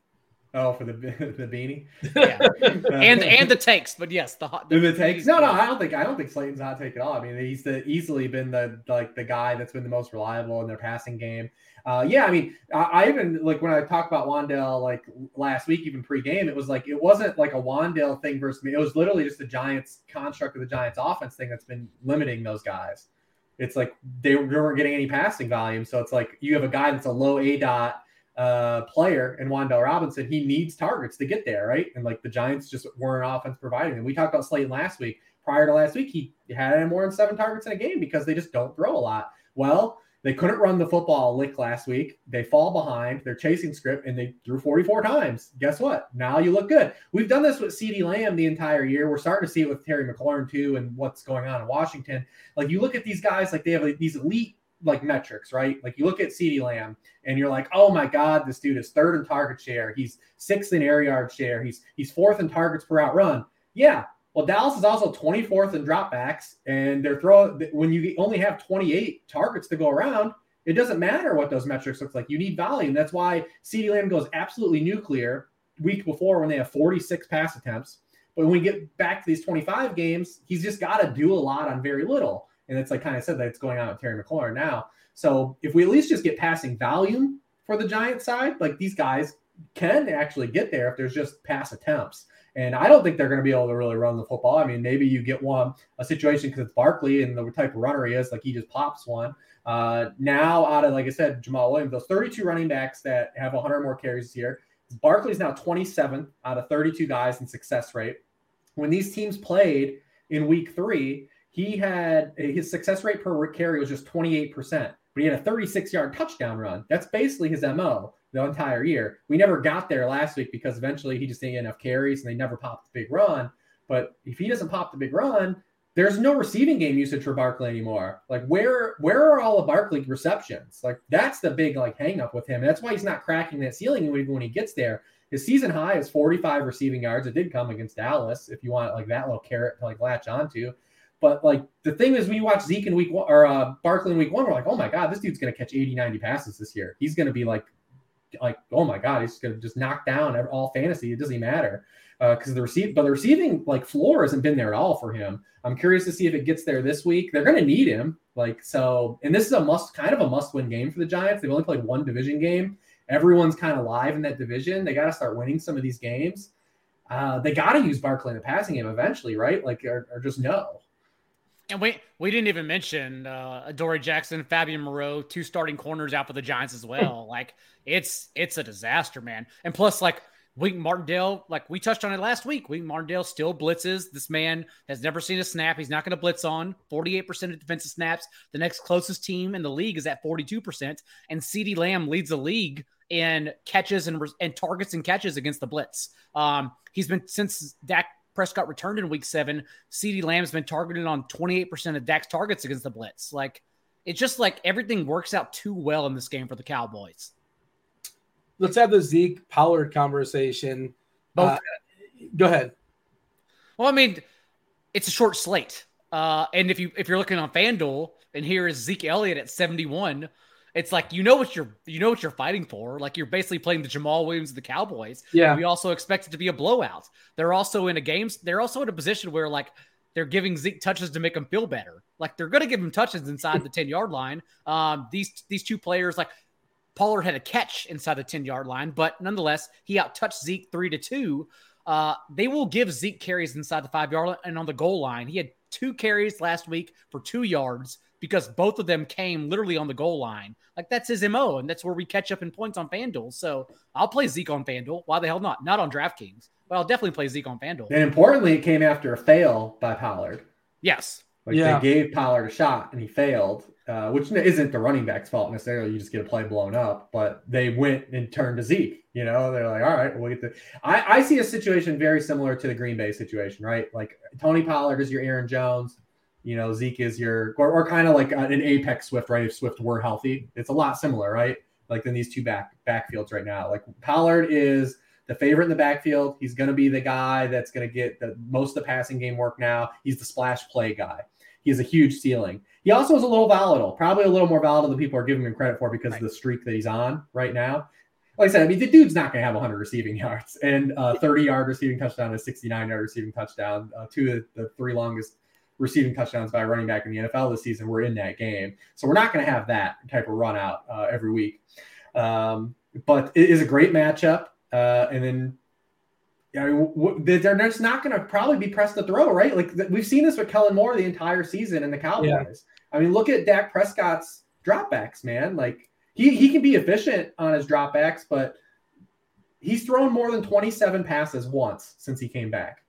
Oh, for the the beanie. Yeah. Uh, and and the takes, but yes, the hot the, takes. No, no, I don't think I don't think Slayton's hot take at all. I mean, he's the easily been the like the guy that's been the most reliable in their passing game. Uh, yeah, I mean, I, I even like when I talked about Wan'Dale like last week, even pre-game, it was like it wasn't like a Wan'Dale thing versus me. It was literally just the Giants construct of the Giants offense thing that's been limiting those guys. It's like they weren't getting any passing volume, so it's like you have a guy that's a low A dot uh, player in Wan'Dale Robinson, he needs targets to get there, right? And like the Giants just weren't offense providing them. We talked about Slayton last week. Prior to last week, he had more than seven targets in a game because they just don't throw a lot. Well, They couldn't run the football lick last week. They fall behind. They're chasing script and they threw 44 times. Guess what? Now you look good. We've done this with CeeDee Lamb the entire year. We're starting to see it with Terry McLaurin too and what's going on in Washington. Like you look at these guys, like they have like, these elite like metrics, right? Like you look at CeeDee Lamb and you're like, oh my God, this dude is third in target share. He's sixth in air yard share. He's he's fourth in targets per out run. Yeah, well, Dallas is also 24th in dropbacks, and they're throwing when you only have 28 targets to go around. It doesn't matter what those metrics look like. You need volume. That's why CeeDee Lamb goes absolutely nuclear week before when they have 46 pass attempts. But when we get back to these 25 games, he's just got to do a lot on very little. And it's like kind of said that it's going on with Terry McLaurin now. So if we at least just get passing volume for the Giant side, like these guys can actually get there if there's just pass attempts. And I don't think they're going to be able to really run the football. I mean, maybe you get one a situation because it's Barkley and the type of runner he is, like he just pops one. Uh, now, out of like I said, Jamaal Williams, those 32 running backs that have 100 more carries year, Barkley's now 27 out of 32 guys in success rate. When these teams played in week three, he had his success rate per carry was just 28%, but he had a 36 yard touchdown run. That's basically his MO the entire year. We never got there last week because eventually he just didn't get enough carries and they never popped the big run. But if he doesn't pop the big run, there's no receiving game usage for Barkley anymore. Like where where are all the Barkley receptions? Like that's the big like hang up with him. That's why he's not cracking that ceiling when, when he gets there. His season high is 45 receiving yards. It did come against Dallas. If you want like that little carrot to like latch onto. But like the thing is, when you watch Zeke in week one or uh, Barkley in week one, we're like, oh my God, this dude's going to catch 80, 90 passes this year. He's going to be like like, oh my god, he's gonna just knock down all fantasy. It doesn't matter because uh, the receive, but the receiving like floor hasn't been there at all for him. I'm curious to see if it gets there this week. They're gonna need him, like so. And this is a must, kind of a must-win game for the Giants. They've only played one division game. Everyone's kind of live in that division. They got to start winning some of these games. Uh, they got to use Barkley in the passing game eventually, right? Like, or, or just no. And we we didn't even mention uh, Adoree Jackson, Fabian Moreau, two starting corners out for the Giants as well. like it's it's a disaster, man. And plus, like Wink Martindale, like we touched on it last week, Wink Martindale still blitzes. This man has never seen a snap. He's not going to blitz on 48% of defensive snaps. The next closest team in the league is at 42%. And CeeDee Lamb leads the league in catches and, and targets and catches against the blitz. Um, he's been since Dak Prescott returned in week seven, CeeDee Lamb's been targeted on 28% of Dak's targets against the blitz. Like, it's just like everything works out too well in this game for the Cowboys. Let's have the Zeke Pollard conversation. Both. Uh, go ahead. Well, I mean, it's a short slate. Uh, and if you if you're looking on FanDuel and here is Zeke Elliott at 71, it's like you know what you're you know what you're fighting for. Like you're basically playing the Jamaal Williams of the Cowboys. Yeah. We also expect it to be a blowout. They're also in a game. They're also in a position where like they're giving Zeke touches to make him feel better. Like they're going to give him touches inside the 10 yard line. Um, these these two players like Pollard had a catch inside the 10 yard line, but nonetheless he out touched Zeke three to two. Uh, they will give Zeke carries inside the five yard line and on the goal line. He had two carries last week for two yards because both of them came literally on the goal line. Like that's his MO, and that's where we catch up in points on FanDuel. So I'll play Zeke on FanDuel. Why the hell not? Not on DraftKings, but I'll definitely play Zeke on FanDuel. And importantly, it came after a fail by Pollard. Yes. Like yeah. they gave Pollard a shot and he failed, uh, which isn't the running back's fault necessarily. You just get a play blown up, but they went and turned to Zeke. You know, they're like, all right, we'll get the. I, I see a situation very similar to the Green Bay situation, right? Like Tony Pollard is your Aaron Jones you know, Zeke is your, or, or kind of like an apex Swift, right? If Swift were healthy, it's a lot similar, right? Like in these two back backfields right now. Like Pollard is the favorite in the backfield. He's going to be the guy that's going to get the most of the passing game work now. He's the splash play guy. He has a huge ceiling. He also is a little volatile, probably a little more volatile than people are giving him credit for because right. of the streak that he's on right now. Like I said, I mean, the dude's not going to have 100 receiving yards and uh, 30 yard receiving touchdown, a 69 yard receiving touchdown, uh, two of the three longest receiving touchdowns by a running back in the NFL this season were in that game. So we're not going to have that type of run out uh, every week. Um, but it is a great matchup. Uh, and then I mean, they're just not going to probably be pressed to throw, right? Like we've seen this with Kellen Moore the entire season in the Cowboys. Yeah. I mean, look at Dak Prescott's dropbacks, man. Like he he can be efficient on his dropbacks, but he's thrown more than 27 passes once since he came back.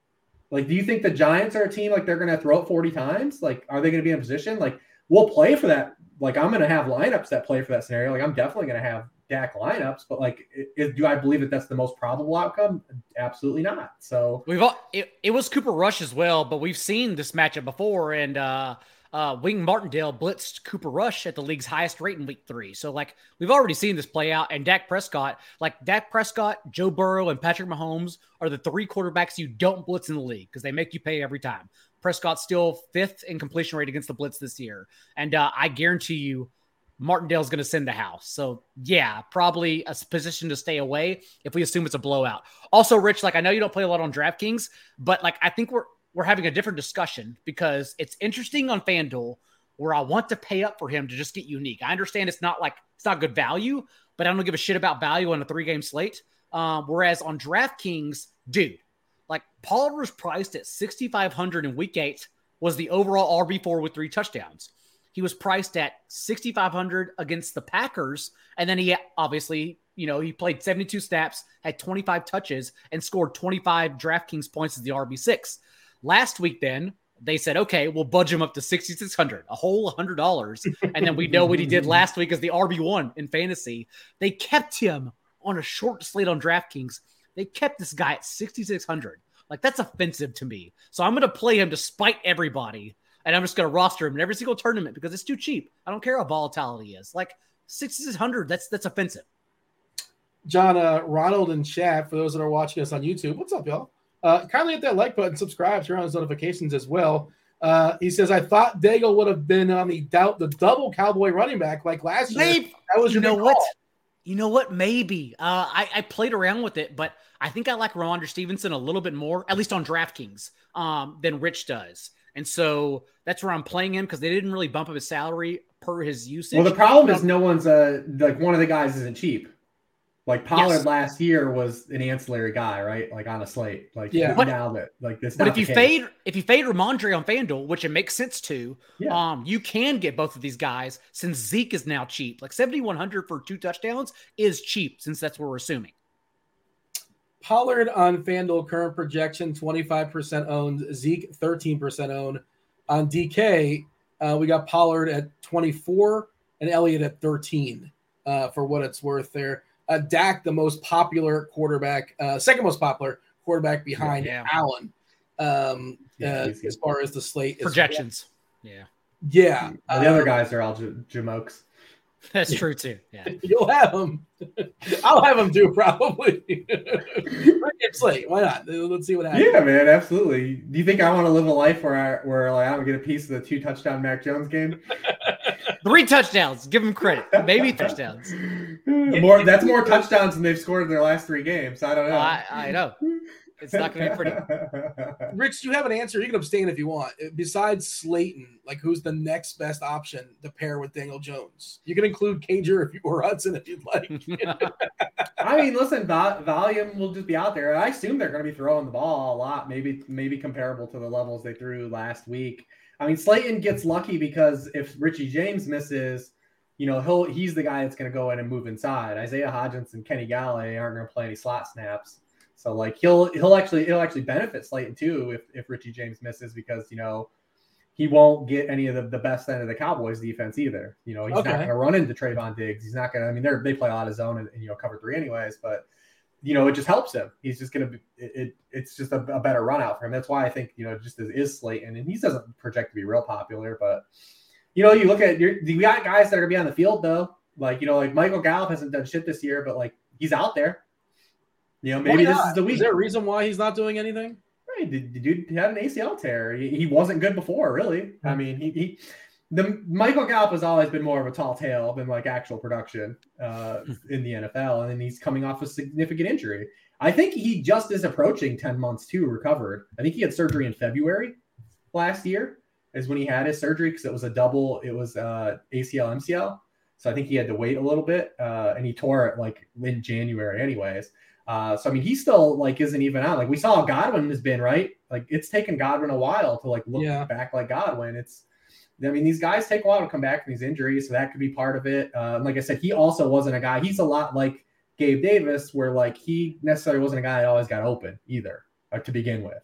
Like, do you think the Giants are a team like they're going to throw it 40 times? Like, are they going to be in position? Like, we'll play for that. Like I'm going to have lineups that play for that scenario. Like I'm definitely going to have Dak lineups, but like, do I believe that that's the most probable outcome? Absolutely not. So we've all, it, it was Cooper Rush as well, but we've seen this matchup before, and uh, uh, Wink Martindale blitzed Cooper Rush at the league's highest rate in week three. So, like, we've already seen this play out. And Dak Prescott, like, Dak Prescott, Joe Burrow, and Patrick Mahomes are the three quarterbacks you don't blitz in the league because they make you pay every time. Prescott's still fifth in completion rate against the blitz this year. And uh, I guarantee you, Martindale's going to send the house. So, yeah, probably a position to stay away if we assume it's a blowout. Also, Rich, like, I know you don't play a lot on DraftKings, but like, I think we're, we're having a different discussion because it's interesting on FanDuel where I want to pay up for him to just get unique. I understand it's not like it's not good value, but I don't give a shit about value on a three game slate. Um, whereas on DraftKings, dude, like Pollard was priced at 6,500 in week eight, was the overall RB4 with three touchdowns. He was priced at 6,500 against the Packers. And then he obviously, you know, he played 72 snaps, had 25 touches, and scored 25 DraftKings points as the RB6. Last week, then they said, okay, we'll budge him up to 6,600, a whole $100. And then we know what he did last week as the RB1 in fantasy. They kept him on a short slate on DraftKings. They kept this guy at 6,600. Like, that's offensive to me. So I'm going to play him despite everybody. And I'm just going to roster him in every single tournament because it's too cheap. I don't care how volatility is. Like, 6,600, that's, that's offensive. John, uh, Ronald and chat, for those that are watching us on YouTube, what's up, y'all? Uh, kindly hit that like button, subscribe, turn on those notifications as well. Uh, he says, I thought Daigle would have been on the doubt the double cowboy running back like last Maybe. year. That was you know what? You know what? Maybe. Uh, I, I played around with it, but I think I like Rhamondre Stevenson a little bit more, at least on DraftKings, um, than Rich does. And so that's where I'm playing him because they didn't really bump up his salary per his usage. Well, the problem is no one's uh like one of the guys isn't cheap. Like Pollard yes. last year was an ancillary guy, right? Like on a slate. Like yeah, but, now that like this. But if you case. fade if you fade Rhamondre on FanDuel, which it makes sense to, yeah. um, you can get both of these guys since Zeke is now cheap. Like seventy one hundred for two touchdowns is cheap since that's what we're assuming. Pollard on FanDuel current projection twenty five percent owned, Zeke thirteen percent owned. On DK, uh, we got Pollard at twenty four and Elliott at thirteen. Uh, for what it's worth there uh, Dak, the most popular quarterback, uh, second most popular quarterback behind yeah. Allen, um, yeah, uh, as far as the slate projections. Well. Yeah, yeah. the other um, guys are all j- jamokes. That's true too. Yeah, you'll have them. I'll have them too, probably. it's late. Why not? Let's see what happens. Yeah, man, absolutely. Do you think I want to live a life where I where like I don't get a piece of the two touchdown Mac Jones game? Three touchdowns. Give him credit. Maybe touchdowns. more. That's more touchdowns than they've scored in their last three games. I don't know. I, I know. It's not going to be pretty. Rich, Do you have an answer? You can abstain if you want. Besides Slayton, like who's the next best option to pair with Daniel Jones? You can include Cager if you or Hudson if you'd like. I mean, listen, volume will just be out there. I assume they're going to be throwing the ball a lot, maybe maybe comparable to the levels they threw last week. I mean, Slayton gets lucky because if Richie James misses, you know, he'll he's the guy that's going to go in and move inside. Isaiah Hodgins and Kenny Golladay aren't going to play any slot snaps. So like he'll he'll actually he'll actually benefit Slayton too if if Richie James misses because you know he won't get any of the, the best end of the Cowboys defense either. You know, he's okay. not going to run into Trevon Diggs. He's not going to. I mean, they they play a lot of zone and, and, you know cover three anyways, but you know it just helps him. He's just going to be it, it, It's just a, a, better run out for him. That's why I think you know just as is Slayton and he doesn't project to be real popular, but you know you look at you we got guys that are going to be on the field though. Like you know like Michael Gallup hasn't done shit this year, but like he's out there. You know, maybe this is the week. Is there a reason why he's not doing anything? Right, the, the dude had an ACL tear. He, he wasn't good before, really. Mm-hmm. I mean, he, he the Michael Gallup has always been more of a tall tale than like actual production uh, in the NFL, and then he's coming off a significant injury. I think he just is approaching ten months too recovered. I think he had surgery in February last year is when he had his surgery because it was a double. It was uh, ACL MCL, so I think he had to wait a little bit, uh, and he tore it like in January, anyways. Uh, so I mean, he still like isn't even out. Like we saw Godwin has been right. Like it's taken Godwin a while to like look yeah. back like Godwin. It's I mean, these guys take a while to come back from these injuries, so that could be part of it. Uh, like I said, he also wasn't a guy. He's a lot like Gabe Davis, where like he necessarily wasn't a guy that always got open either uh, to begin with.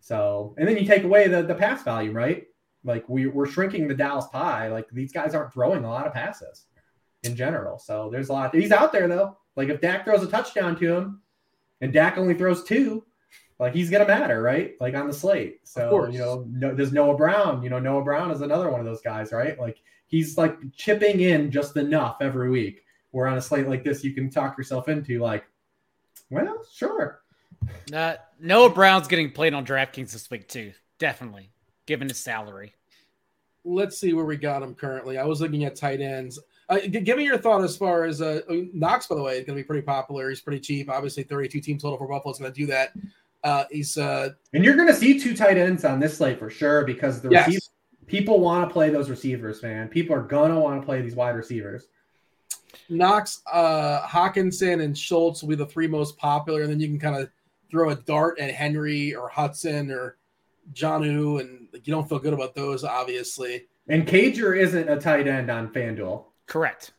So, and then you take away the the pass volume, right? Like we, we're shrinking the Dallas pie. Like these guys aren't throwing a lot of passes in general. So there's a lot. He's out there though. Like if Dak throws a touchdown to him, and Dak only throws two, like he's gonna matter, right? Like on the slate. So you know, no, there's Noah Brown. You know, Noah Brown is another one of those guys, right? Like he's like chipping in just enough every week. Where on a slate like this, you can talk yourself into like, well, sure. Uh, Noah Brown's getting played on DraftKings this week too. Definitely, given his salary. Let's see where we got him currently. I was looking at tight ends. Uh, give me your thought as far as uh, Knox, by the way, is going to be pretty popular. He's pretty cheap. Obviously, 32 team total for Buffalo is going to do that. Uh, he's uh, and you're going to see two tight ends on this slate for sure because the yes. people want to play those receivers, man. People are going to want to play these wide receivers. Knox, uh, Hockenson, and Schultz will be the three most popular, and then you can kind of throw a dart at Henry or Hudson or Jonnu, and you don't feel good about those, obviously. And Cager isn't a tight end on FanDuel. Correct.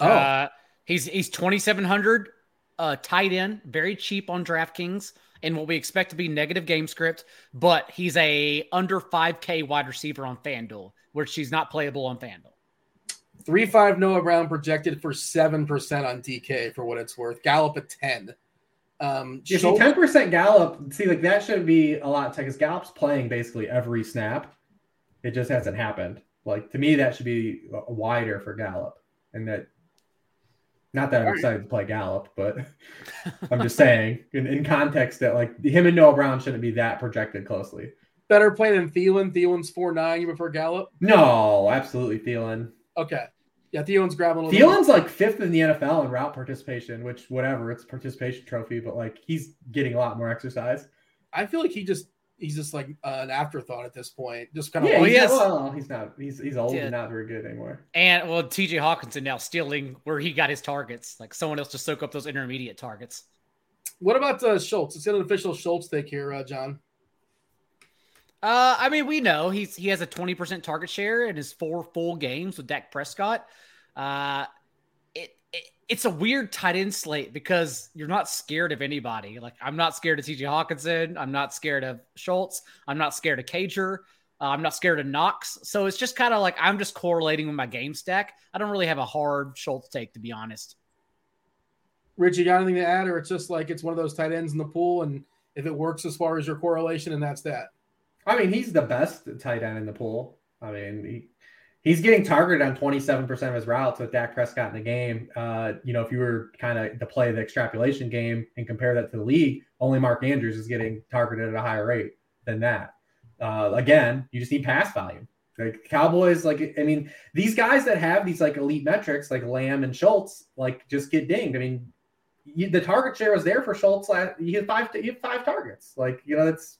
Oh, uh, he's he's twenty seven hundred, uh, tight end, very cheap on DraftKings, and what we expect to be negative game script. But he's a under five K wide receiver on FanDuel, which he's not playable on FanDuel. Three five Noah Brown projected for seven percent on DK for what it's worth. Gallup at ten. Um, you see, ten percent Gallup. See, like that should be a lot because Gallup's playing basically every snap. It just hasn't happened. Like to me, that should be wider for Gallup, and that. Not that I'm excited to play Gallup, but I'm just saying in, in context that like him and Noah Brown shouldn't be that projected closely. Better play than Thielen. Thielen's four nine. You prefer Gallup? No, absolutely Thielen. Okay. Yeah, Thielen's grabbing a little. Thielen's bit. like fifth in the NFL in route participation, which whatever, it's a participation trophy, but like he's getting a lot more exercise. I feel like he just he's just like uh, an afterthought at this point. Just kind of yeah, he's, well, he's not he's he's old yeah. and not very good anymore. And well, TJ Hockenson now stealing where he got his targets, like someone else to soak up those intermediate targets. What about uh, Schultz? It's an official Schultz take here, uh, John. Uh, I mean, we know he's he has a twenty percent target share in his four full games with Dak Prescott. Uh, it, it, it's a weird tight end slate because you're not scared of anybody. Like I'm not scared of T.J. Hockenson. I'm not scared of Schultz. I'm not scared of Cager. Uh, I'm not scared of Knox. So it's just kind of like I'm just correlating with my game stack. I don't really have a hard Schultz take to be honest. Rich, you got anything to add, or it's just like it's one of those tight ends in the pool, and if it works as far as your correlation, and that's that. I mean, he's the best tight end in the pool. I mean, he, he's getting targeted on 27% of his routes with Dak Prescott in the game. Uh, you know, if you were kind of to play the extrapolation game and compare that to the league, only Mark Andrews is getting targeted at a higher rate than that. Uh, again, you just need pass volume. Like Cowboys, like I mean, these guys that have these like elite metrics, like Lamb and Schultz, like just get dinged. I mean, you, the target share was there for Schultz. Last, he had five. He had five targets. Like you know, that's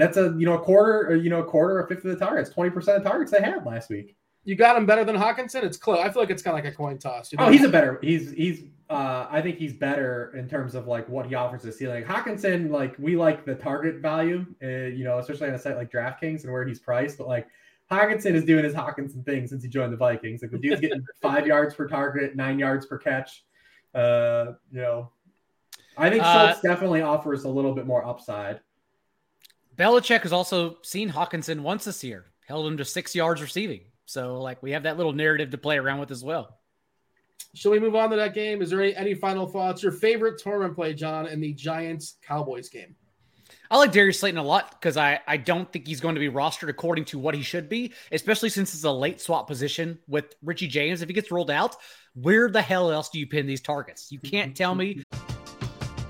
that's a you know a quarter, or, you know a quarter, a fifth of the targets, twenty percent of targets they had last week. You got him better than Hockenson. It's close. I feel like it's kind of like a coin toss. You know? Oh, he's a better. He's he's. Uh, I think he's better in terms of like what he offers the ceiling. Hockenson, like we like the target value, uh, you know, especially on a site like DraftKings and where he's priced. But like Hockenson is doing his Hockenson thing since he joined the Vikings. Like the dude's getting five yards per target, nine yards per catch. Uh, you know, I think uh, Schultz definitely offers a little bit more upside. Belichick has also seen Hockenson once this year, held him to six yards receiving. So, like, we have that little narrative to play around with as well. Shall we move on to that game? Is there any, any final thoughts? Your favorite tournament play, John, in the Giants Cowboys game? I like Darius Slayton a lot because I, I don't think he's going to be rostered according to what he should be, especially since it's a late swap position with Richie James. If he gets rolled out, where the hell else do you pin these targets? You can't tell me.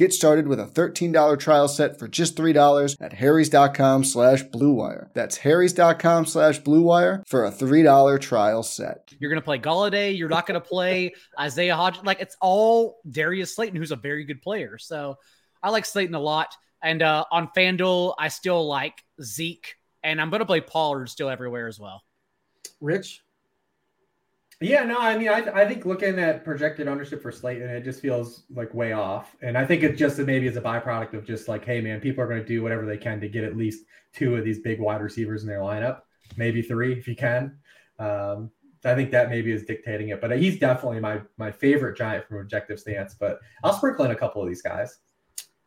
Get started with a $13 trial set for just $3 at harrys.com slash bluewire. That's harrys.com slash bluewire for a $3 trial set. You're going to play Golladay. You're not going to play Isaiah Hodgins. Like, it's all Darius Slayton, who's a very good player. So I like Slayton a lot. And uh, on FanDuel, I still like Zeke. And I'm going to play Pollard still everywhere as well. Rich? Yeah, no, I mean, I, I think looking at projected ownership for Slayton, it just feels like way off. And I think it just maybe is a byproduct of just like, hey, man, people are going to do whatever they can to get at least two of these big wide receivers in their lineup, maybe three if you can. Um, I think that maybe is dictating it, but he's definitely my my favorite giant from objective stance. But I'll sprinkle in a couple of these guys.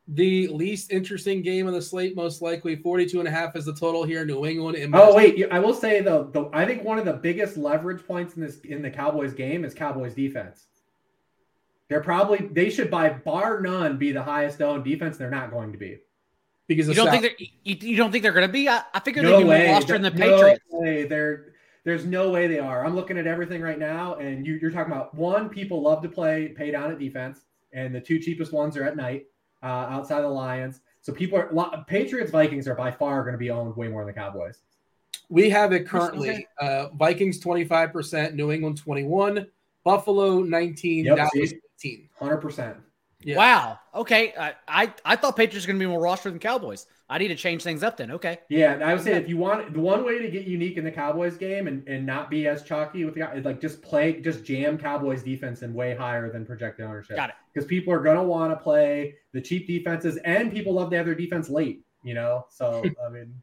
The least interesting game on the slate, most likely 42 and a half is the total here. New England. In oh, wait. I will say though, the, I think one of the biggest leverage points in this, in the Cowboys game is Cowboys defense. They're probably, they should by bar none be the highest owned defense. They're not going to be. Because you don't think they're, you, you, don't think they're going to be? I, I figured no they'd be way. more roster than the Patriots. Way. They're, there's no way they are. I'm looking at everything right now, and you, you're talking about one, people love to play pay down at defense, and the two cheapest ones are at night uh, outside of the Lions. So people are Patriots Vikings are by far going to be owned way more than the Cowboys. We have it currently. Uh, Vikings twenty five percent, New England twenty one, Buffalo nineteen, yep, Dallas eighteen. Hundred percent. Yeah. Wow. Okay. I, I I thought Patriots are going to be more roster than Cowboys. I need to change things up then. Okay. Yeah, I would say if you want the one way to get unique in the Cowboys game and, and not be as chalky with the guy, like just play, just jam Cowboys defense and way higher than projected ownership. Got it. Because people are going to want to play the cheap defenses and people love to have their defense late, you know? So, I mean,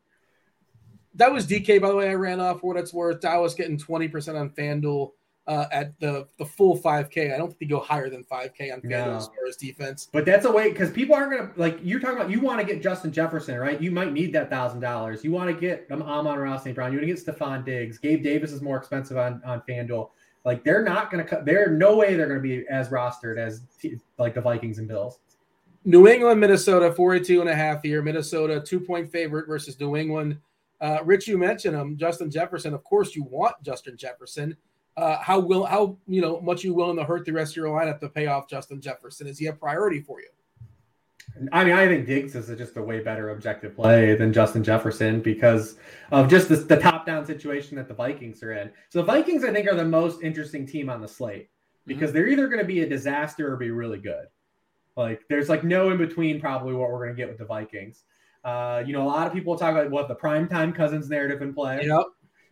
that was DK, by the way. I ran off for what it's worth. I was getting 20% on FanDuel uh, at the the full 5K. I don't think they go higher than 5K on FanDuel no. as far as defense. But that's a way because people aren't gonna like you're talking about. You want to get Justin Jefferson, right? You might need that thousand dollars. You want to get um, Amon-Ra St. Brown. You want to get Stefon Diggs. Gabe Davis is more expensive on on FanDuel. Like they're not gonna cut. There no way they're gonna be as rostered as like the Vikings and Bills. New England, Minnesota, 42 and a half here. Minnesota, two point favorite versus New England. Uh, Rich, you mentioned him, Justin Jefferson. Of course, you want Justin Jefferson uh, how will how you know much you willing to hurt the rest of your lineup to pay off Justin Jefferson? Is he a priority for you? I mean, I think Diggs is just a way better objective play than Justin Jefferson because of just the, the top-down situation that the Vikings are in. So the Vikings, I think, are the most interesting team on the slate because mm-hmm. they're either going to be a disaster or be really good. Like, there's like no in between, probably what we're going to get with the Vikings. Uh, you know, a lot of people talk about what the primetime Cousins narrative in play. Yep.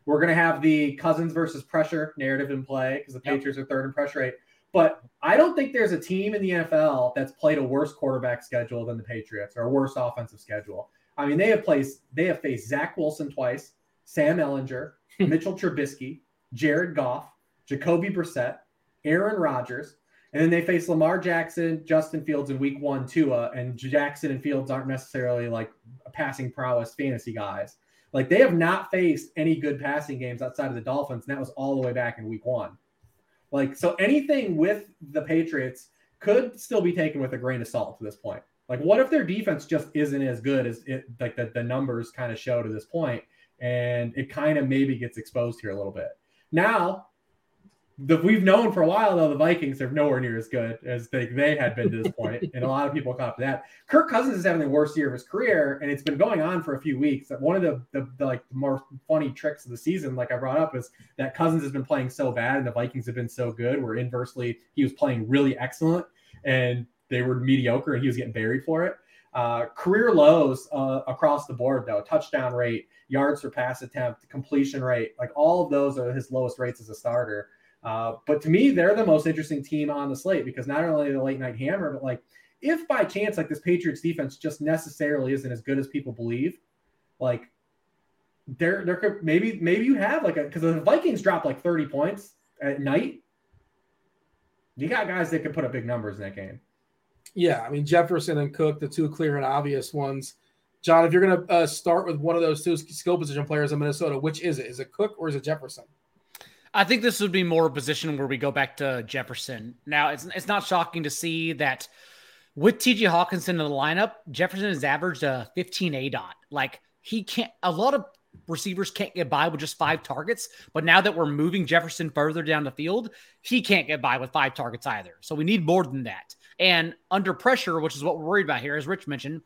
We're going to have the Cousins versus pressure narrative in play because the Patriots are third in pressure rate. But I don't think there's a team in the NFL that's played a worse quarterback schedule than the Patriots or a worse offensive schedule. I mean, they have placed they have faced Zach Wilson twice, Sam Ehlinger, Mitchell Trubisky, Jared Goff, Jacoby Brissett, Aaron Rodgers, and then they face Lamar Jackson, Justin Fields in week one, Tua, and Jackson and Fields aren't necessarily like passing prowess fantasy guys. Like they have not faced any good passing games outside of the Dolphins, and that was all the way back in week one. Like, so anything with the Patriots could still be taken with a grain of salt to this point. Like, what if their defense just isn't as good as it like the, the numbers kind of show to this point, and it kind of maybe gets exposed here a little bit. Now, we've known for a while though the Vikings are nowhere near as good as they, they had been to this point, and a lot of people caught up to that. Kirk Cousins is having the worst year of his career, and it's been going on for a few weeks. One of the, the, the like more funny tricks of the season, like I brought up, is that Cousins has been playing so bad, and the Vikings have been so good. Where inversely, he was playing really excellent, and they were mediocre, and he was getting buried for it. Uh, career lows uh, across the board, though touchdown rate, yards per pass attempt, completion rate, like all of those are his lowest rates as a starter. Uh, but to me, they're the most interesting team on the slate because not only the late night hammer, but like if by chance like this Patriots defense just necessarily isn't as good as people believe, like there there could maybe maybe you have like a because the Vikings drop like 30 points at night. You got guys that could put up big numbers in that game. Yeah, I mean Jefferson and Cook, the two clear and obvious ones. John, if you're going to uh, start with one of those two skill position players in Minnesota, which is it? Is it Cook or is it Jefferson? I think this would be more a position where we go back to Jefferson. Now, it's it's not shocking to see that with TJ Hockenson in the lineup, Jefferson has averaged a 15 A dot. Like he can't. A lot of receivers can't get by with just five targets, but now that we're moving Jefferson further down the field, he can't get by with five targets either. So we need more than that. And under pressure, which is what we're worried about here, as Rich mentioned,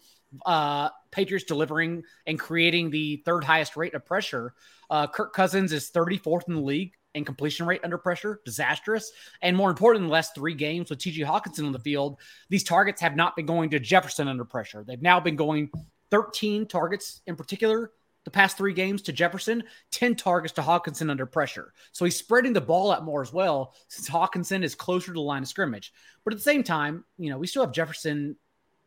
uh, Patriots delivering and creating the third highest rate of pressure. Uh, Kirk Cousins is 34th in the league in completion rate under pressure, disastrous. And more important, the last three games with TJ Hockenson on the field, these targets have not been going to Jefferson under pressure. They've now been going 13 targets in particular the past three games to Jefferson, 10 targets to Hockenson under pressure. So he's spreading the ball out more as well, since Hockenson is closer to the line of scrimmage. But at the same time, you know, we still have Jefferson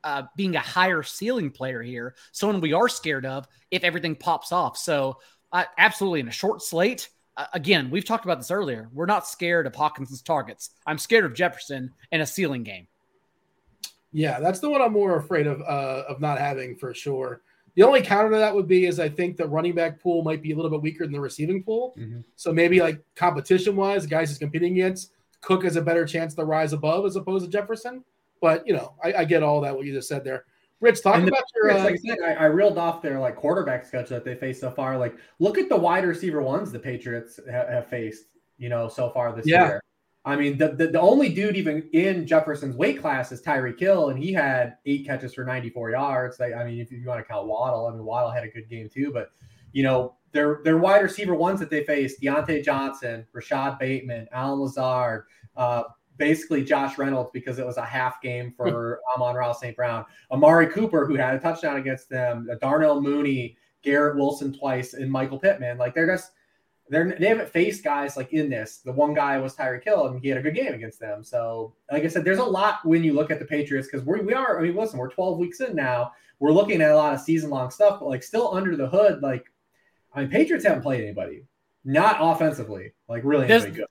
uh, being a higher ceiling player here, someone we are scared of if everything pops off. So, uh, absolutely, in a short slate, again, we've talked about this earlier. We're not scared of Hockenson's targets. I'm scared of Jefferson in a ceiling game. Yeah, that's the one I'm more afraid of uh, of not having for sure. The only counter to that would be is I think the running back pool might be a little bit weaker than the receiving pool. Mm-hmm. So maybe like competition wise, guys he's competing against, Cook has a better chance to rise above as opposed to Jefferson. But you know, I, I get all that what you just said there. Rich, talk and about the, your. Uh, like I said, I, I, reeled off their like quarterback sketch that they faced so far. Like, look at the wide receiver ones the Patriots ha- have faced. You know, so far this yeah. year. I mean, the, the, the only dude even in Jefferson's weight class is Tyreek Hill, and he had eight catches for 94 yards. I, I mean, if you want to count Waddle, I mean, Waddle had a good game too. But you know, their their wide receiver ones that they faced: Diontae Johnson, Rashod Bateman, Allen Lazard, uh, basically Josh Reynolds because it was a half game for Amon-Ra St. Brown. Amari Cooper, who had a touchdown against them, Darnell Mooney, Garrett Wilson twice, and Michael Pittman. Like they're just they're they haven't faced guys like in this. The one guy was Tyreek Hill, and he had a good game against them. So, like I said, there's a lot when you look at the Patriots because we we are. I mean, listen, we're 12 weeks in now. We're looking at a lot of season long stuff, but like still under the hood, like I mean, Patriots haven't played anybody, not offensively, like really anybody good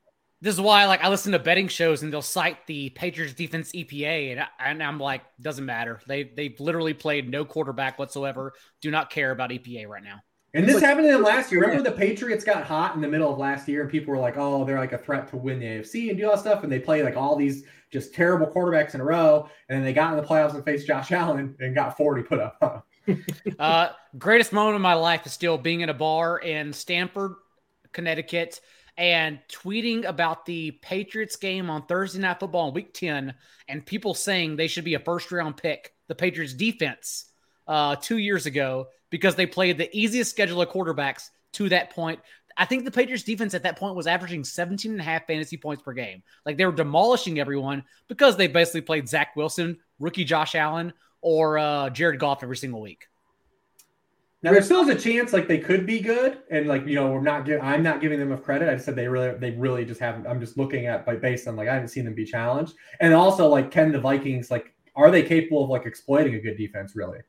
this is why like I listen to betting shows and they'll cite the Patriots defense EPA and, I, and I'm like doesn't matter. They they've literally played no quarterback whatsoever. Do not care about EPA right now. And this like, happened to them last year. Remember the Patriots got hot in the middle of last year and people were like, "Oh, they're like a threat to win the AFC and do all that stuff." And they played like all these just terrible quarterbacks in a row, and then they got in the playoffs and faced Josh Allen and got 40 put up. uh, greatest moment of my life is still being in a bar in Stamford, Connecticut and tweeting about the Patriots game on Thursday Night Football in Week 10 and people saying they should be a first round pick, the Patriots defense, uh, two years ago because they played the easiest schedule of quarterbacks to that point. I think the Patriots defense at that point was averaging 17 and a half fantasy points per game. Like they were demolishing everyone because they basically played Zach Wilson, rookie Josh Allen, or uh, Jared Goff every single week. Now there still is a chance like they could be good, and like you know we're not give, I'm not giving them enough credit. I said they really they really just haven't. I'm just looking at by based on like I haven't seen them be challenged, and also like can the Vikings like are they capable of like exploiting a good defense really?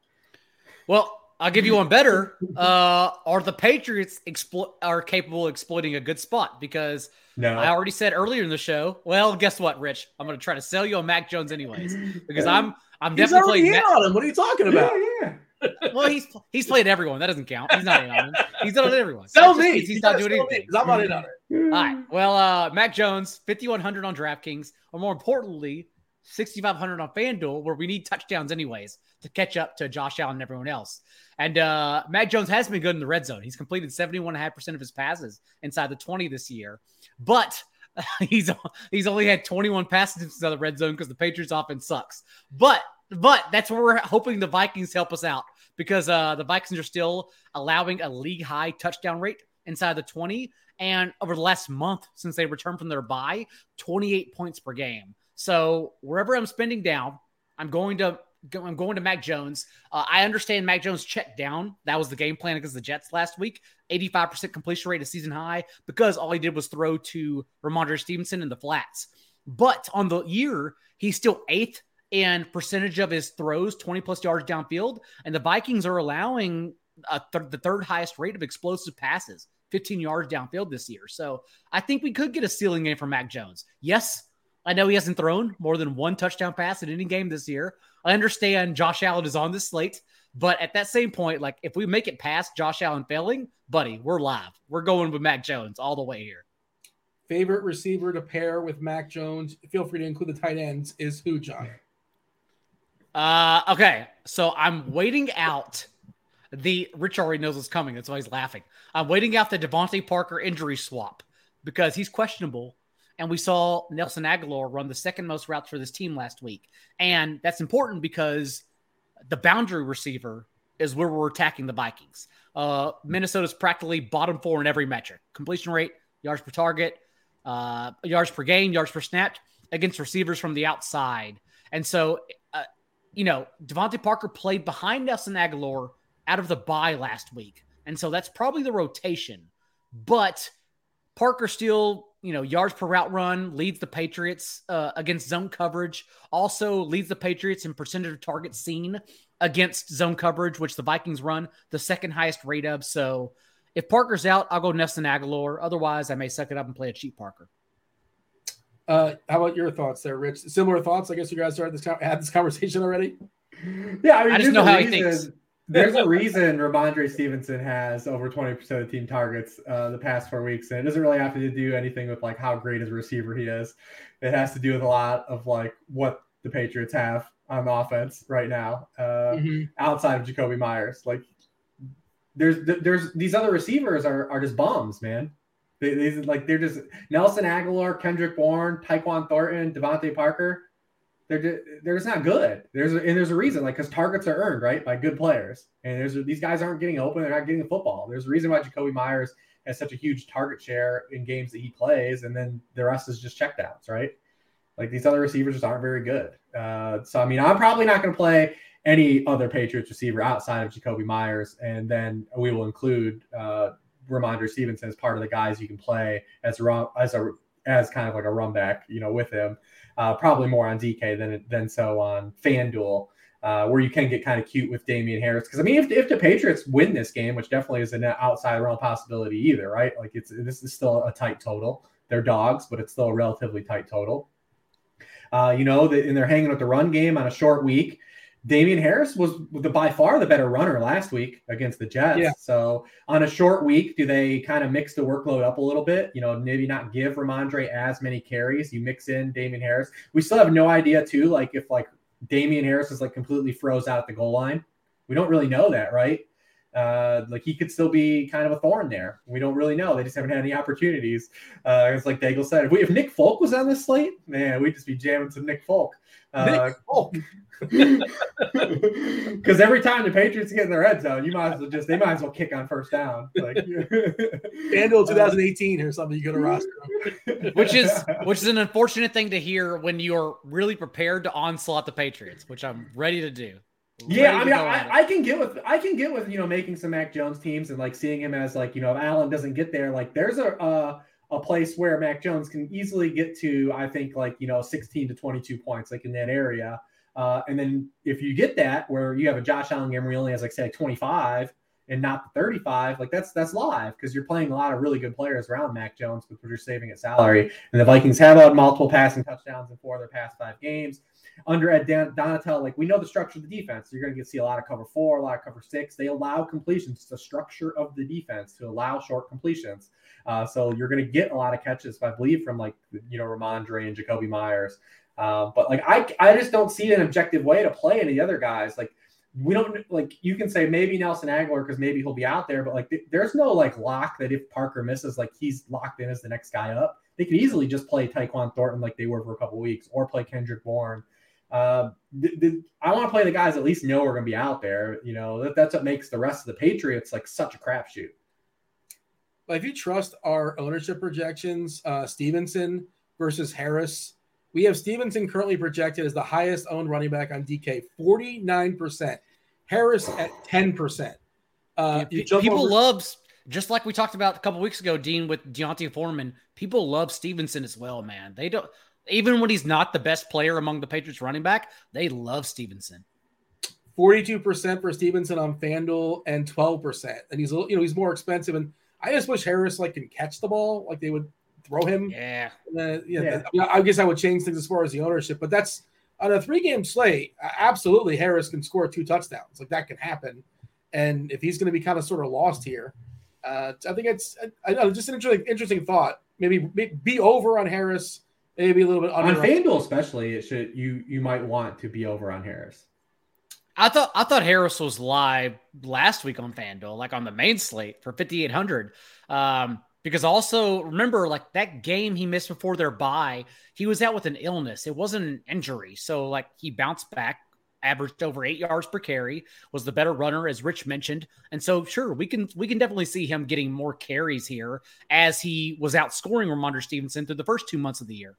Well, I'll give you one better. Uh, are the Patriots explo- are capable of exploiting a good spot? Because no. I already said earlier in the show. Well, guess what, Rich? I'm going to try to sell you on Mac Jones anyways because I'm I'm He's definitely playing Mac- on him. What are you talking about? Yeah, yeah well, he's he's played everyone. That doesn't count. He's not in on him. He's done it everyone. Sell me. He's, he's not doing anything. I'm not in on it. All right. Well, uh, Mac Jones, 5100 on DraftKings, or more importantly, 6,500 on FanDuel, where we need touchdowns anyways to catch up to Josh Allen and everyone else. And uh, Mac Jones has been good in the red zone. He's completed 71.5% of his passes inside the 20 this year. But he's he's only had 21 passes inside the red zone because the Patriots offense sucks. But but that's where we're hoping the Vikings help us out because uh, the Vikings are still allowing a league high touchdown rate inside the 20. And over the last month since they returned from their bye, 28 points per game. So wherever I'm spending down, I'm going to I'm going to Mac Jones. Uh, I understand Mac Jones checked down. That was the game plan against the Jets last week. 85% completion rate, a season high, because all he did was throw to Rhamondre Stevenson in the flats. But on the year, he's still eighth in percentage of his throws, 20 plus yards downfield. And the Vikings are allowing th- the third highest rate of explosive passes, 15 yards downfield this year. So I think we could get a ceiling game for Mac Jones. Yes, I know he hasn't thrown more than one touchdown pass in any game this year. I understand Josh Allen is on this slate, but at that same point, like if we make it past Josh Allen failing, buddy, we're live. We're going with Mac Jones all the way here. Favorite receiver to pair with Mac Jones? Feel free to include the tight ends. Is who, John? Uh, okay. So I'm waiting out the Rich already knows what's coming. That's why he's laughing. I'm waiting out the DeVante Parker injury swap because he's questionable and we saw Nelson Agholor run the second most routes for this team last week. And that's important because the boundary receiver is where we're attacking the Vikings. Uh, Minnesota's practically bottom four in every metric completion rate, yards per target, uh, yards per game, yards per snap against receivers from the outside. And so, you know, DeVante Parker played behind Nelson Agholor out of the bye last week. And so that's probably the rotation. But Parker still you know, yards per route run, leads the Patriots uh, against zone coverage, also leads the Patriots in percentage of targets seen against zone coverage, which the Vikings run the second highest rate of. So if Parker's out, I'll go Nelson Agholor. Otherwise, I may suck it up and play a cheap Parker. Uh, how about your thoughts there, Rich? Similar thoughts? I guess you guys started this had this conversation already. Yeah, I, mean, I just know how he thinks. There's a reason Rhamondre Stevenson has over 20% of team targets uh, the past four weeks. And it doesn't really have to do anything with like how great as a receiver he is. It has to do with a lot of like what the Patriots have on offense right now, uh, mm-hmm. outside of Jakobi Meyers. Like there's there's these other receivers are are just bombs, man. They, they like they're just Nelson Agholor, Kendrick Bourne, Tyquan Thornton, DeVante Parker they're just, they're just not good. There's a, and there's a reason, like because targets are earned right by good players, and there's these guys aren't getting open. They're not getting the football. There's a reason why Jakobi Meyers has such a huge target share in games that he plays, and then the rest is just checkdowns, right? Like these other receivers just aren't very good. Uh, so I mean, I'm probably not going to play any other Patriots receiver outside of Jakobi Meyers, and then we will include uh, Rhamondre Stevenson as part of the guys you can play as a as a as kind of like a run back, you know, with him uh, probably more on DK than than so on FanDuel, uh, where you can get kind of cute with Damien Harris. Because I mean, if, if the Patriots win this game, which definitely is an outside realm possibility either, right? Like it's this is still a tight total. They're dogs, but it's still a relatively tight total. Uh, you know, the, and they're hanging with the run game on a short week. Damien Harris was the by far the better runner last week against the Jets. Yeah. So on a short week, do they kind of mix the workload up a little bit? You know, maybe not give Rhamondre as many carries. You mix in Damien Harris. We still have no idea too, like if like Damien Harris is like completely froze out at the goal line. We don't really know that, right? Uh, like he could still be kind of a thorn there. We don't really know. They just haven't had any opportunities. Uh, it's like Daigle said. If, we, if Nick Folk was on this slate, man, we'd just be jamming some Nick Folk. Uh, Nick Folk. Because every time the Patriots get in their red zone, you might as well just they might as well kick on first down. Like FanDuel 2018 or something you go to roster. which is which is an unfortunate thing to hear when you're really prepared to onslaught the Patriots, which I'm ready to do. Yeah, I mean, I, I, can get with I can get with you know making some Mac Jones teams and like seeing him as like you know if Allen doesn't get there, like there's a uh, a place where Mac Jones can easily get to I think like you know 16 to 22 points like in that area. Uh, and then if you get that where you have a Josh Allen game where he only has like say 25 and not the 35, like that's that's live because you're playing a lot of really good players around Mac Jones, but you're saving at salary. And the Vikings have had multiple passing touchdowns in four of their past five games. Under Ed Donatell, like we know the structure of the defense. You're going to see a lot of cover four, a lot of cover six. They allow completions. It's the structure of the defense to allow short completions. Uh, so you're going to get a lot of catches, I believe, from like you know Rhamondre and Jakobi Meyers. Um, but like I, I just don't see an objective way to play any other guys. Like we don't like you can say maybe Nelson Agholor because maybe he'll be out there, but like there's no like lock that if Parker misses, like he's locked in as the next guy up. They could easily just play Tyquan Thornton like they were for a couple weeks, or play Kendrick Bourne. Uh, th- th- I want to play the guys at least know we're going to be out there. You know that, that's what makes the rest of the Patriots like such a crapshoot. But if you trust our ownership projections, uh, Stevenson versus Harris, we have Stevenson currently projected as the highest owned running back on DK, 49%. Harris at 10%. Uh, people over- love, just like we talked about a couple weeks ago, Dean, with D'Onta Foreman, people love Stevenson as well, man. They don't, even when he's not the best player among the Patriots running back, they love Stevenson. 42% for Stevenson on FanDuel and 12%. And he's, you know, he's more expensive. And I just wish Harris like can catch the ball, like they would throw him. Yeah. Uh, yeah. yeah. I guess I would change things as far as the ownership, but that's on a three game slate. Absolutely, Harris can score two touchdowns. Like that can happen. And if he's going to be kind of sort of lost here, uh, I think it's I, I know just an interesting, interesting thought. Maybe, maybe be over on Harris, maybe a little bit under. On FanDuel, especially, it should you you might want to be over on Harris. I thought I thought Harris was live last week on FanDuel, like on the main slate for 5800. Um, because also remember, like that game he missed before their bye, he was out with an illness. It wasn't an injury, so like he bounced back, averaged over eight yards per carry, was the better runner, as Rich mentioned, and so sure we can we can definitely see him getting more carries here as he was outscoring Rhamondre Stevenson through the first two months of the year.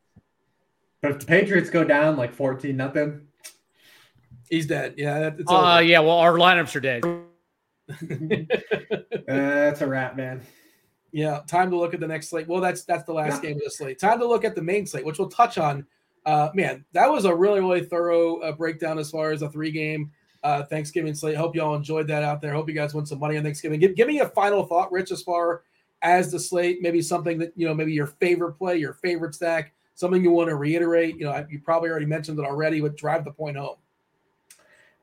But if the Patriots go down like fourteen nothing, He's dead. Yeah. It's uh, yeah. Well, our lineups are dead. uh, that's a wrap, man. Yeah. Time to look at the next slate. Well, that's that's the last yeah. game of the slate. Time to look at the main slate, which we'll touch on. Uh, man, that was a really really thorough uh, breakdown as far as a three game uh, Thanksgiving slate. Hope y'all enjoyed that out there. Hope you guys won some money on Thanksgiving. Give, give me a final thought, Rich, as far as the slate. Maybe something that you know, maybe your favorite play, your favorite stack, something you want to reiterate. You know, you probably already mentioned it already, but drive the point home.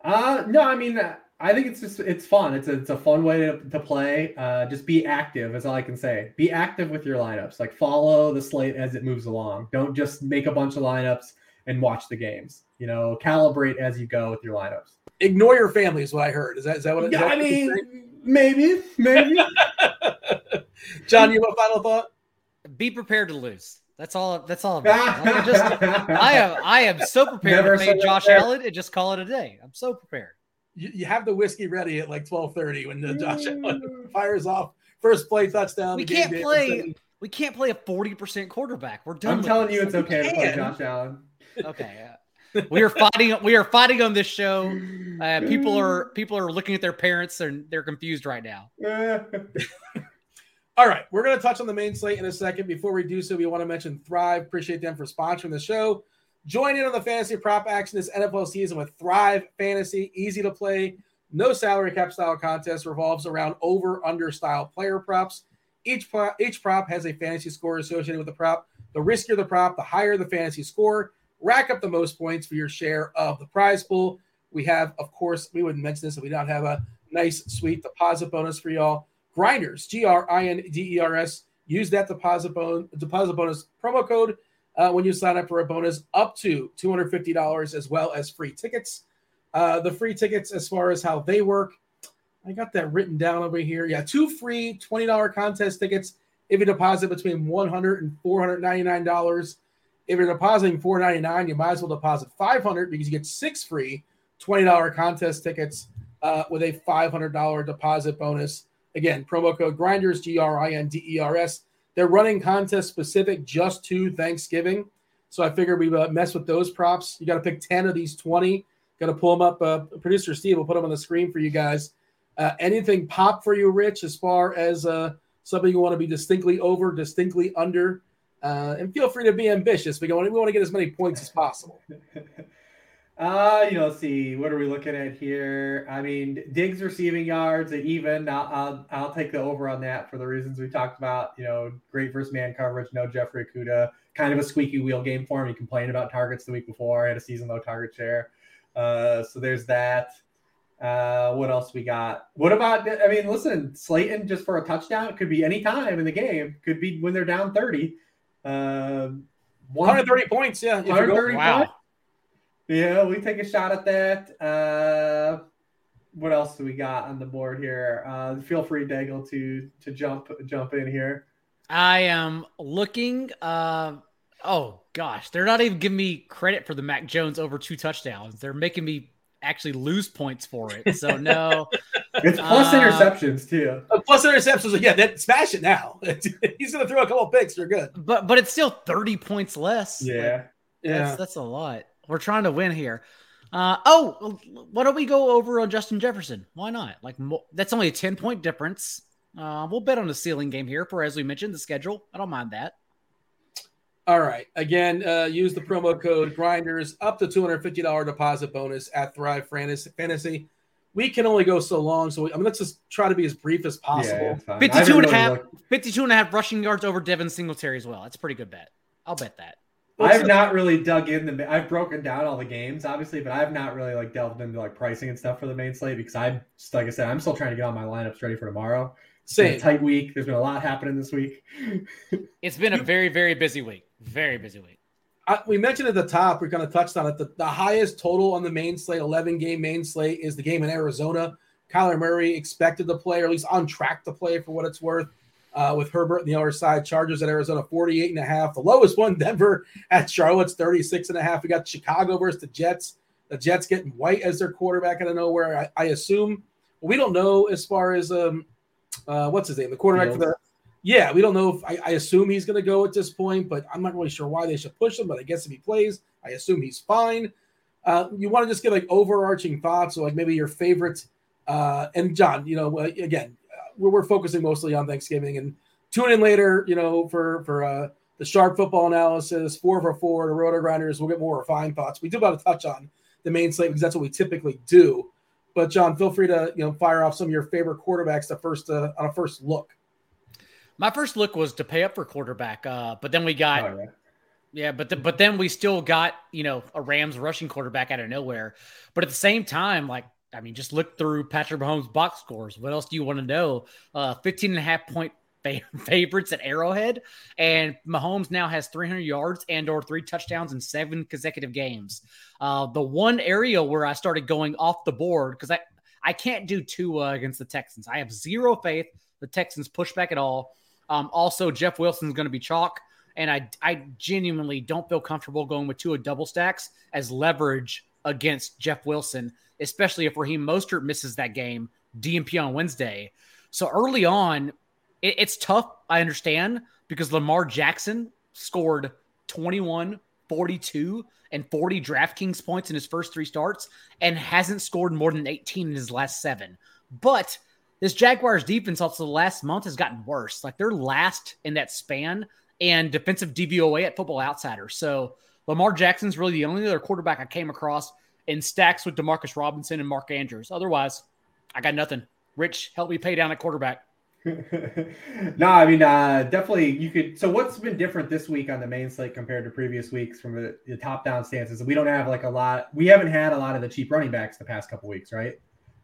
Uh, no, I mean, I think it's just it's fun. It's a, it's a fun way to, to play. Uh, just be active. Is all I can say. Be active with your lineups. Like follow the slate as it moves along. Don't just make a bunch of lineups and watch the games. You know, calibrate as you go with your lineups. Ignore your family is what I heard. Is that is that what? Yeah, that I mean, maybe, maybe. John, you have a final thought? Be prepared to lose. That's all. That's all. About like I just, I am. I am so prepared Never to fade Josh Allen and just call it a day. I'm so prepared. You, you have the whiskey ready at like 12:30 when the Josh Allen fires off first play touchdown. We can't play. We can't play a 40 percent quarterback. We're done. I'm telling you, it's okay to play Josh Allen. Okay. we are fighting. We are fighting on this show. Uh, people are people are looking at their parents and they're confused right now. All right, we're going to touch on the main slate in a second. Before we do so, we want to mention Thrive. Appreciate them for sponsoring the show. Join in on the fantasy prop action this NFL season with Thrive Fantasy. Easy to play, no salary cap style contest. Revolves around over under style player props. Each prop, each prop has a fantasy score associated with the prop. The riskier the prop, the higher the fantasy score. Rack up the most points for your share of the prize pool. We have, of course, we wouldn't mention this if we don't have a nice, sweet deposit bonus for y'all. Grinders, G R I N D E R S. Use that deposit, bon- deposit bonus promo code uh, when you sign up for a bonus up to $250 as well as free tickets. Uh, the free tickets, as far as how they work, I got that written down over here. Yeah, two free $20 contest tickets if you deposit between $100 and $499. If you're depositing $499, you might as well deposit $500 because you get six free $20 contest tickets uh, with a $500 deposit bonus. Again, promo code Grinders, G R I N D E R S. They're running contest specific just to Thanksgiving. So I figured we uh, mess with those props. You got to pick 10 of these 20. Got to pull them up. Uh, Producer Steve will put them on the screen for you guys. Uh, anything pop for you, Rich, as far as uh, something you want to be distinctly over, distinctly under? Uh, and feel free to be ambitious. We want, we want to get as many points as possible. Uh, you know, see, what are we looking at here? I mean, Diggs receiving yards even. I'll, I'll, I'll take the over on that for the reasons we talked about. You know, great versus man coverage. No Jeffrey Okudah. Kind of a squeaky wheel game for him. He complained about targets the week before. Had a season low target share. Uh, so there's that. Uh, what else we got? What about? I mean, listen, Slayton just for a touchdown. It could be any time in the game. Could be when they're down thirty. Um, 130 points. Yeah. 130 wow. points. Yeah, we take a shot at that. Uh, what else do we got on the board here? Uh, feel free, Daigle, to to jump jump in here. I am looking. Uh, oh gosh, they're not even giving me credit for the Mac Jones over two touchdowns. They're making me actually lose points for it. So no, It's plus Uh, interceptions too. Uh, Plus interceptions. Yeah, that smash it now. He's gonna throw a couple picks. You're good. but but it's still thirty points less. Like, Yeah. that's that's a lot. We're trying to win here. Uh, oh, why don't we go over on Justin Jefferson? Why not? Like mo- that's only a ten point difference. Uh, we'll bet on the ceiling game here for as we mentioned the schedule. I don't mind that. All right. Again, uh, use the promo code Grinders up to $250 deposit bonus at Thrive Fantasy. Fantasy. We can only go so long, so we, I mean, let's just try to be as brief as possible. Yeah, it's 52 haven't and a really half, 52 and a half rushing yards over Devin Singletary as well. That's a pretty good bet. I'll bet that. I've not really dug in the. I've broken down all the games, obviously, but I've not really like delved into like pricing and stuff for the main slate because I'm just like I said, I'm still trying to get all my lineups ready for tomorrow. It's been a Same. tight week. There's been a lot happening this week. It's been a very, very busy week. Very busy week. I, we mentioned at the top, we kind of touched on it. The, the highest total on the main slate, 11 game main slate, is the game in Arizona. Kyler Murray expected to play, or at least on track to play for what it's worth. Uh, with Herbert on the other side, Chargers at Arizona 48 and a half. The lowest one, Denver at Charlotte's 36 and a half. We got Chicago versus the Jets. The Jets getting White as their quarterback out of nowhere. I, I assume we don't know as far as um uh what's his name, the quarterback for the yeah, we don't know if I, I assume he's going to go at this point, but I'm not really sure why they should push him. But I guess if he plays, I assume he's fine. Uh, you want to just get like overarching thoughts, or like maybe your favorite. Uh, and John, you know, uh, again, we're, we're focusing mostly on Thanksgiving, and tune in later, you know, for for uh, the sharp football analysis, four for four, the RotoGrinders. We'll get more refined thoughts. We do about to touch on the main slate because that's what we typically do. But John, feel free to you know fire off some of your favorite quarterbacks the first uh, on a first look. My first look was to pay up for quarterback, uh, but then we got Oh, yeah. Yeah, but the, but then we still got you know a Rams rushing quarterback out of nowhere. But at the same time, like I mean, just look through Patrick Mahomes' box scores. What else do you want to know? Uh, 15 and a half point favorites at Arrowhead, and Mahomes now has 300 yards and or three touchdowns in seven consecutive games. Uh, the one area where I started going off the board because I I can't do two uh, against the Texans. I have zero faith the Texans push back at all. Um, also, Jeff Wilson's going to be chalk and I I genuinely don't feel comfortable going with two of double stacks as leverage against Jeff Wilson, especially if Raheem Mostert misses that game DNP on Wednesday. So early on, it, it's tough. I understand because Lamar Jackson scored 21, 42, and 40 DraftKings points in his first three starts and hasn't scored more than 18 in his last seven. But this Jaguars defense also the last month has gotten worse. Like they're last in that span and defensive DVOA at Football Outsider. So Lamar Jackson's really the only other quarterback I came across in stacks with Demarcus Robinson and Mark Andrews. Otherwise, I got nothing. Rich, help me pay down at quarterback. no, I mean, uh, definitely you could. So, what's been different this week on the main slate compared to previous weeks from the, the top down stances? We don't have like a lot, we haven't had a lot of the cheap running backs the past couple weeks, right?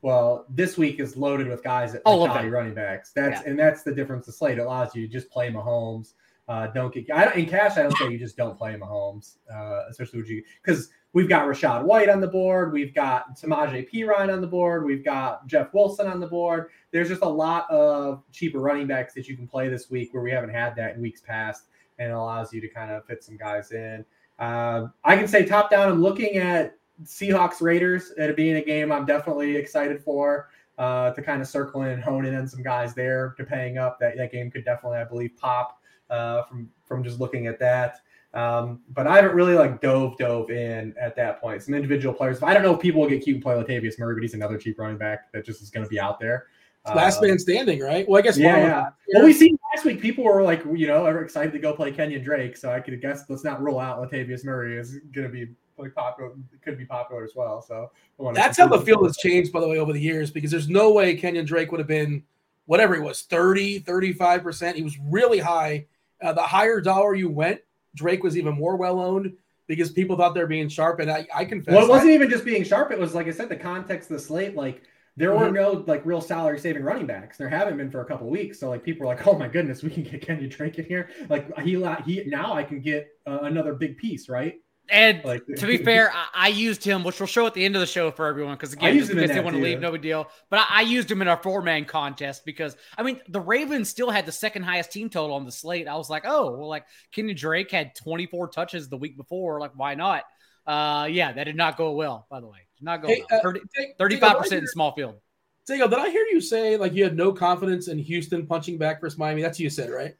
Well, this week is loaded with guys that All them. running backs. That's Yeah. and that's the difference. The slate it allows you to just play Mahomes. Uh, don't get I don't, in cash. I don't say you just don't play Mahomes, uh, especially with you because we've got Rachaad White on the board, we've got Samaje Perine on the board, we've got Jeff Wilson on the board. There's just a lot of cheaper running backs that you can play this week where we haven't had that in weeks past, and it allows you to kind of fit some guys in. Uh, I can say top down. I'm looking at Seahawks Raiders at being a game I'm definitely excited for. Uh, to kind of circle in and hone in on some guys there to paying up. That that game could definitely, I believe, pop uh, from from just looking at that. Um, but I haven't really like dove dove in at that point. Some individual players. I don't know if people will get cute and play Latavius Murray, but he's another cheap running back that just is going to be out there. Last Um, man standing, right? Well, I guess yeah, yeah. Well, we seen last week people were like, you know, are excited to go play Kenyon Drake. So I could guess let's not rule out Latavius Murray is going to be like popular. Could be popular as well. So That's how the field has changed, by the way, over the years, because there's no way Kenyon Drake would have been whatever he was 30, 35%. He was really high. Uh, the higher dollar you went, Drake was even more well owned because people thought they're being sharp. And I, I confess, Well, it wasn't even just being sharp. It was like I said, the context of the slate. Like there were no like real salary saving running backs. There haven't been for a couple weeks. So like people were like, oh my goodness, we can get Kenny Drake in here. Like he he now I can get uh, another big piece, right? And like, to be fair, I, I, used him, which we'll show at the end of the show for everyone, because again, just because they want to leave, no big deal. But I, I used him in our four man contest because I mean the Ravens still had the second highest team total on the slate. I was like, oh, well, like Kenny Drake had 24 touches the week before, like why not? Uh, yeah, that did not go well, by the way. Did not go hey, well. 30, uh, 35% in small field. Daigle, did I hear you say like you had no confidence in Houston punching back versus Miami? That's what you said, right?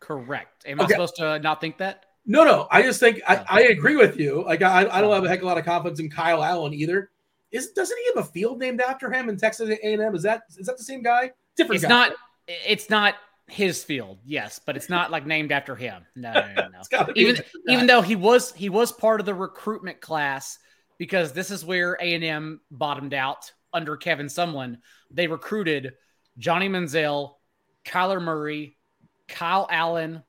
Correct. Am okay. I supposed to not think that? No, no. I just think I, oh. I agree with you. Like I, I don't have a oh. heck of a lot of confidence in Kyle Allen either. Is doesn't he have a field named after him in Texas A&M? Is that is that the same guy? Different. It's guy. not. It's not his field, yes, but it's not like named after him. No, no, no. no. even even though he was he was part of the recruitment class because this is where A and M bottomed out under Kevin Sumlin. They recruited Johnny Manziel, Kyler Murray, Kyle Allen.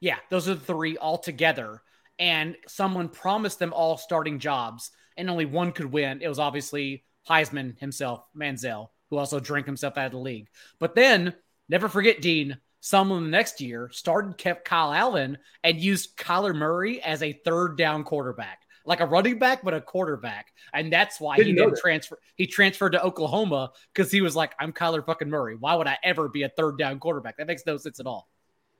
Yeah, those are the three all together. And someone promised them all starting jobs, and only one could win. It was obviously Heisman himself, Manziel, who also drank himself out of the league. But then Never forget, Dean, someone the next year started kept Kyle Allen and used Kyler Murray as a third down quarterback, like a running back, but a quarterback. And that's why Didn't he didn't transfer. He transferred to Oklahoma because he was like, I'm Kyler fucking Murray. Why would I ever be a third down quarterback? That makes no sense at all.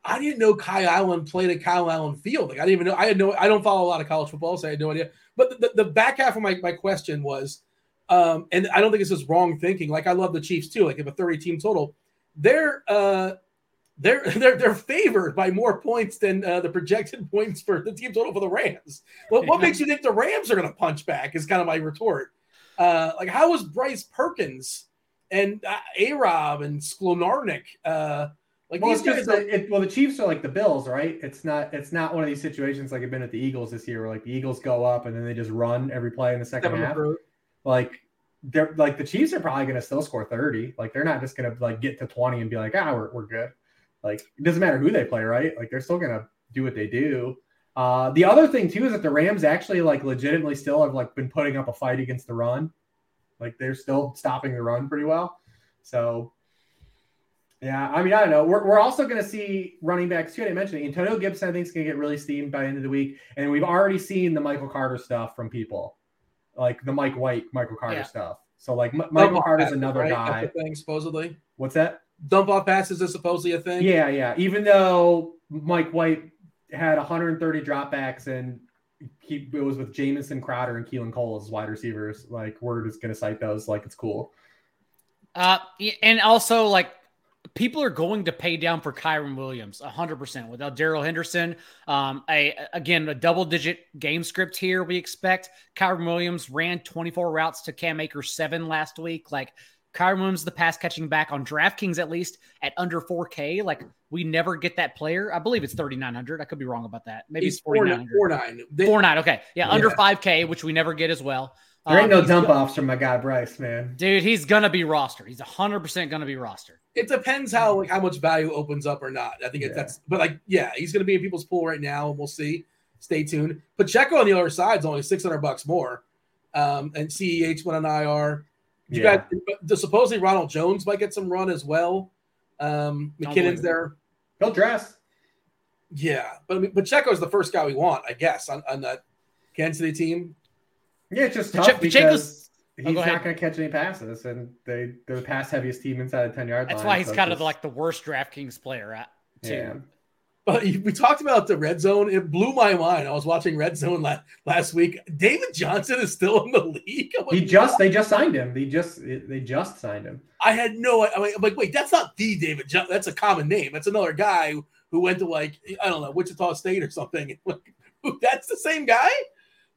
I didn't know Kyle Allen played at Kyle Allen Field. Like I didn't even know. I had no. I don't follow a lot of college football, so I had no idea. But the, the back half of my, my question was, um, and I don't think this is wrong thinking. Like I love the Chiefs too. Like if a 30 team total, they're uh, they're they're they're favored by more points than uh, the projected points for the team total for the Rams. What, what makes you think the Rams are going to punch back? Is kind of my retort. Uh, like how was Bryce Perkins and uh, A Rob and Skowronek? Uh, like well, these guys. Are, it, well, the Chiefs are like the Bills, right? It's not. It's not one of these situations like it's been at the Eagles this year, where like the Eagles go up and then they just run every play in the second half. Like they're like the Chiefs are probably going to still score 30. Like they're not just going to like get to 20 and be like, ah, we're, we're good. Like it doesn't matter who they play, right? Like they're still going to do what they do. Uh, the other thing too is that the Rams actually like legitimately still have like been putting up a fight against the run. Like they're still stopping the run pretty well. So yeah, I mean, I don't know. We're, we're also going to see running backs too. I mentioned Antonio Gibson, I think, is going to get really steamed by the end of the week. And we've already seen the Michael Carter stuff from people like the Mike White, Michael Carter yeah. stuff. So like M- Michael is another right? guy. Thing supposedly. What's that? Dump off passes is supposedly a thing. Yeah, yeah. Even though Mike White had 130 dropbacks and he it was with Jamison Crowder and Keelan Cole as wide receivers. Like we're just gonna cite those like it's cool. Uh, and also like people are going to pay down for Kyren Williams 100% without Darrell Henderson. Um, a, again, a double digit game script here. We expect Kyren Williams ran 24 routes to Cam Akers seven last week. Like Kyren Williams, the pass catching back on DraftKings at least at under 4K. Like we never get that player. I believe it's 3,900. I could be wrong about that. Maybe He's it's 4,900. 4,900. 4,900. Okay. Yeah, yeah, under 5K, which we never get as well. There ain't um, no dump offs from my guy Bryce, man. Dude, he's gonna be rostered. He's hundred percent gonna be rostered. It depends how like how much value opens up or not. I think yeah. that's but like yeah, he's gonna be in people's pool right now, and we'll see. Stay tuned. Pacheco on the other side is only six hundred bucks more, um, and CEH went on IR. You yeah. got the supposedly Ronald Jones might get some run as well. Um, McKinnon's there. He'll dress. Yeah, but I mean, Pacheco is the first guy we want, I guess, on, on that Kansas City team. Yeah, it's just tough Pache- because he's oh, not going to catch any passes, and they they're the pass heaviest team inside the ten yard line. That's why he's so kind just... of like the worst DraftKings player at too. Yeah. But we talked about the red zone. It blew my mind. I was watching red zone last, last week. David Johnson is still in the league. Like, he just they just signed him. They just they just signed him. I had no. I mean, I'm like, wait, that's not the David Johnson. That's a common name. That's another guy who went to like I don't know Wichita State or something. that's the same guy.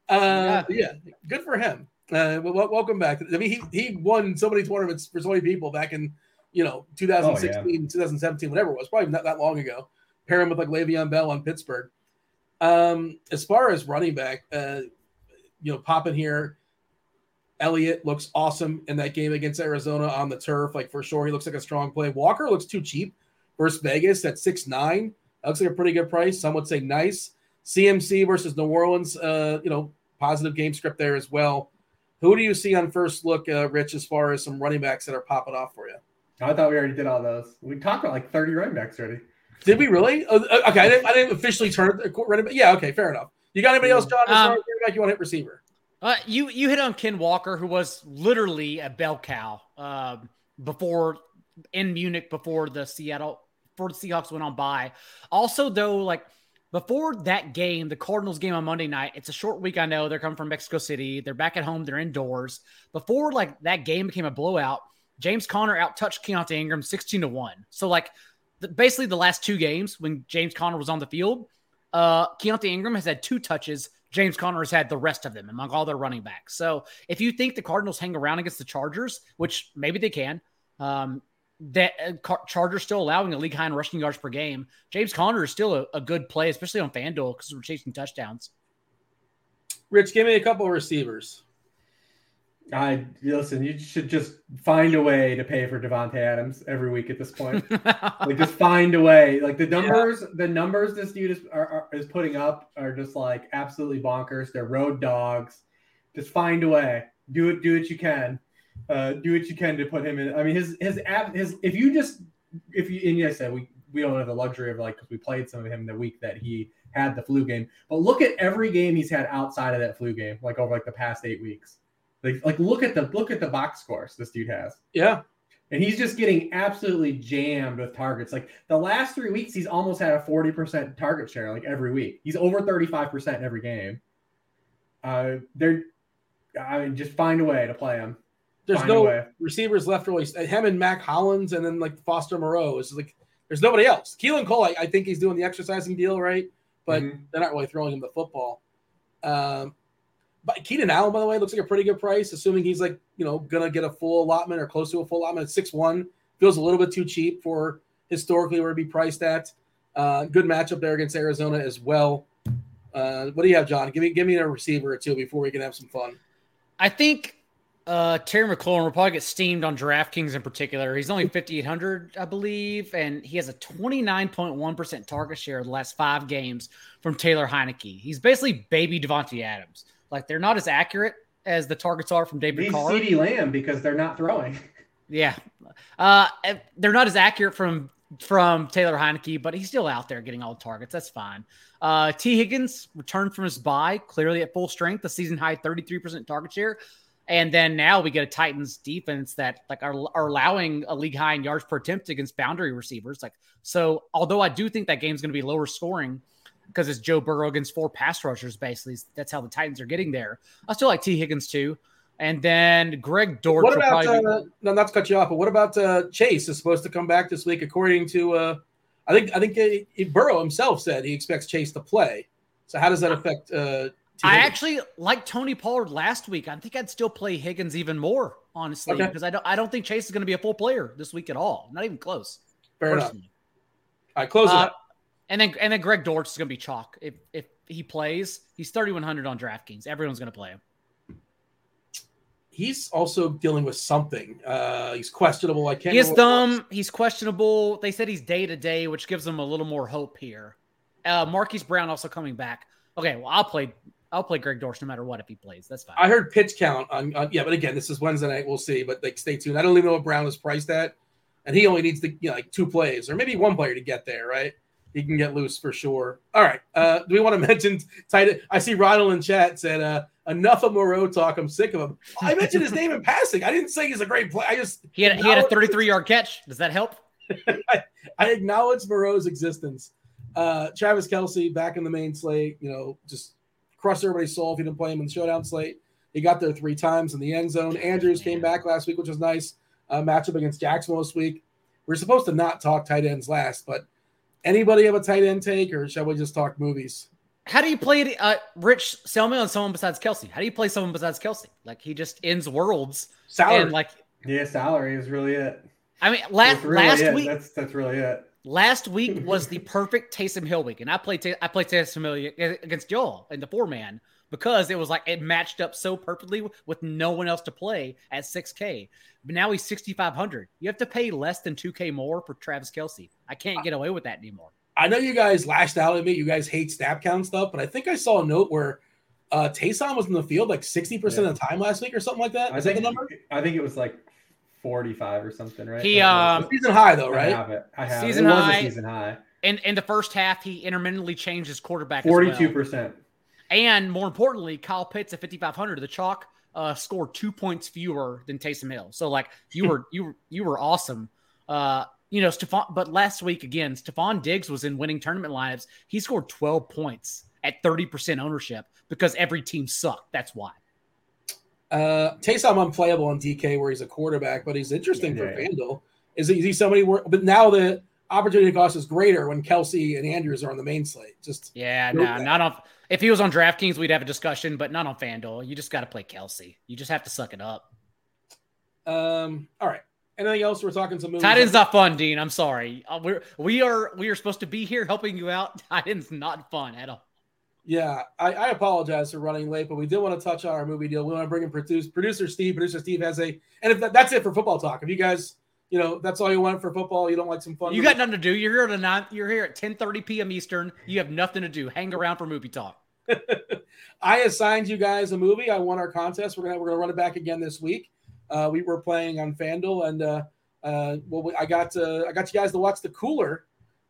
Uh, yeah. yeah, good for him. Uh, well, welcome back. I mean, he he won so many tournaments for so many people back in you know 2016, oh, yeah. 2017, whatever it was, probably not that long ago. Pair him with like Le'Veon Bell on Pittsburgh. Um, as far as running back, uh, you know, popping here, Elliott looks awesome in that game against Arizona on the turf. Like for sure, he looks like a strong play. Walker looks too cheap versus Vegas at six nine. That looks like a pretty good price. Some would say nice. CMC versus New Orleans, uh, you know, positive game script there as well. Who do you see on first look, uh, Rich, as far as some running backs that are popping off for you? I thought we already did all those. We talked about like 30 running backs already. Did we really? Uh, uh, okay, I didn't, I didn't officially turn running back. Yeah, okay, fair enough. You got anybody else, John? As Um, far as running back, you want to hit receiver? Uh, you you hit on Ken Walker, who was literally a bell cow um, before in Munich before the Seattle before the Seahawks went on bye. Also, though, like before that game, the Cardinals game on Monday night, it's a short week. I know they're coming from Mexico City. They're back at home. They're indoors. Before like that game became a blowout, James Conner out touched Keaontay Ingram sixteen to one. So like the, basically the last two games when James Conner was on the field, uh, Keaontay Ingram has had two touches. James Conner has had the rest of them among all their running backs. So if you think the Cardinals hang around against the Chargers, which maybe they can, um, that uh, Chargers still allowing a league high in rushing yards per game. James Conner is still a, a good play, especially on FanDuel because we're chasing touchdowns. Rich, give me a couple of receivers. I listen. You should just find a way to pay for Davante Adams every week at this point. like just find a way. Like the numbers, the numbers this dude is are, are, is putting up are just like absolutely bonkers. They're road dogs. Just find a way. Do it. Do what you can. Uh, do what you can to put him in. I mean, his his app his if you just if you and yes, I said we we don't have the luxury of like because we played some of him the week that he had the flu game. But look at every game he's had outside of that flu game, like over like the past eight weeks. Like like look at the look at the box scores this dude has. Yeah, And he's just getting absolutely jammed with targets. Like the last three weeks, he's almost had a 40% target share, like every week. He's over 35% in every game. Uh, they're, I mean, just find a way to play him. There's Find no receivers left really. Him and Mack Hollins, and then like Foster Moreau is like there's nobody else. Keelan Cole, I, I think he's doing the exercising deal, right? But Mhm. they're not really throwing him the football. Um, but Keenan Allen, by the way, looks like a pretty good price, assuming he's like you know gonna get a full allotment or close to a full allotment. Six one feels a little bit too cheap for historically where to be priced at. Uh, good matchup there against Arizona as well. Uh, what do you have, John? Give me give me a receiver or two before we can have some fun. I think uh, Terry McLaurin will probably get steamed on DraftKings in particular. He's only 5,800, I believe, and he has a 29.1% target share in the last five games from Taylor Heinicke. He's basically baby Davante Adams. Like they're not as accurate as the targets are from David He's Carr. CeeDee Lamb because they're not throwing. Yeah, uh, they're not as accurate from from Taylor Heinicke, but he's still out there getting all the targets. That's fine. Uh, Tee Higgins returned from his bye, clearly at full strength, the season high 33% target share. And then now we get a Titans defense that like are, are allowing a league high in yards per attempt against boundary receivers. Like so, although I do think that game's going to be lower scoring because it's Joe Burrow against four pass rushers, basically that's how the Titans are getting there. I still like Tee Higgins too. And then Greg Dortch. What about probably be- uh, no, not to cut you off, but what about uh, Chase is supposed to come back this week, according to uh, I think I think uh, Burrow himself said he expects Chase to play. So how does that affect? I actually like Tony Pollard last week. I think I'd still play Higgins even more, honestly, Okay. because I don't I don't think Chase is going to be a full player this week at all. Not even close. fair enough. personally. All right, close it Uh, up. And then and then Greg Dortch is going to be chalk if if he plays. He's thirty one hundred on DraftKings. Everyone's going to play him. He's also dealing with something. Uh, he's questionable. I can't. He is remember what it was. dumb. He's questionable. They said he's day to day, which gives him a little more hope here. Uh, Marquise Brown also coming back. Okay, well I'll play. I'll play Greg Dortch no matter what if he plays. That's fine. I heard pitch count on, on yeah, but again, this is Wednesday night. We'll see. But like, stay tuned. I don't even know what Brown is priced at, and he only needs to you know like two plays or maybe one player to get there. Right? He can get loose for sure. All right. Uh, do we want to mention tight? end? I see Ronald in chat said uh, enough of Moreau talk. I'm sick of him. I mentioned his name in passing. I didn't say he's a great player. I just he had he had a thirty three yard catch. Does that help? I acknowledge Moreau's existence. Uh, Travis Kelce back in the main slate, you know, just crushed everybody's soul if he didn't play him in the showdown slate. He got there three times in the end zone. Andrews came back last week, which was nice. Uh, matchup against Jacksonville this week. We're supposed to not talk tight ends last, but anybody have a tight end take, or shall we just talk movies? How do you play? Uh, Rich, sell me on someone besides Kelce. How do you play someone besides Kelce? Like he just ends worlds Salary. and like Yeah, salary is really it. I mean, last really last it. week That's that's really it. Last week was the perfect Taysom Hill week, and I played Ta- I played Taysom Hill against y'all in the four man because it was like it matched up so perfectly with no one else to play at six K. But now he's sixty five hundred. You have to pay less than two K more for Travis Kelce. I can't get away with that anymore. I know you guys lashed out at me. You guys hate snap count stuff, but I think I saw a note where uh, Taysom was in the field like 60% Yeah. of the time last week or something like that. I Is that think the number? I think it was like 45 or something, right? He, um, Season high though, right? I have it. I have Season it. It was high. a season high. In in the first half, he intermittently changed his quarterback. as well. 42%. And more importantly, Kyle Pitts at 5,500, the chalk uh, scored two points fewer than Taysom Hill. So like you were you were you were awesome. Uh, you know, Stefon, but last week again, Stefon Diggs was in winning tournament lineups. He scored 12 points at 30% ownership because every team sucked. That's why. Uh, Taysom unplayable on DK where he's a quarterback, but he's interesting Yeah, for yeah. FanDuel. Is he, is he somebody where, but now the opportunity cost is greater when Kelce and Andrews are on the main slate. Just Yeah, Nope. no, not on. If he was on DraftKings, we'd have a discussion, but not on FanDuel. You just got to play Kelce. You just have to suck it up. um, all right. Anything else? We're talking some movies. Tight end's not fun, Dean. I'm sorry. Uh, we're we are we are supposed to be here helping you out. Tight end's not fun at all. Yeah, I, I apologize for running late, but we did want to touch on our movie deal. We want to bring in produce, producer Steve. Producer Steve has a, and if that, that's it for football talk. If you guys, you know, that's all you want for football, you don't like some fun. You got nothing to do. You're here at nine. You're here at 10:30 p.m. Eastern. You have nothing to do. Hang around for movie talk. I assigned you guys a movie. I won our contest. We're gonna we're gonna run it back again this week. Uh, we were playing on FanDuel, and uh, uh, well, we- I got uh, I got you guys to watch the cooler.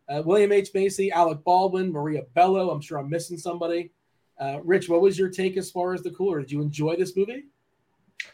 Uh, William H Macy, Alec Baldwin, Maria Bello. I'm sure I'm missing somebody. Uh, Rich, what was your take as far as the cooler? Did you enjoy this movie?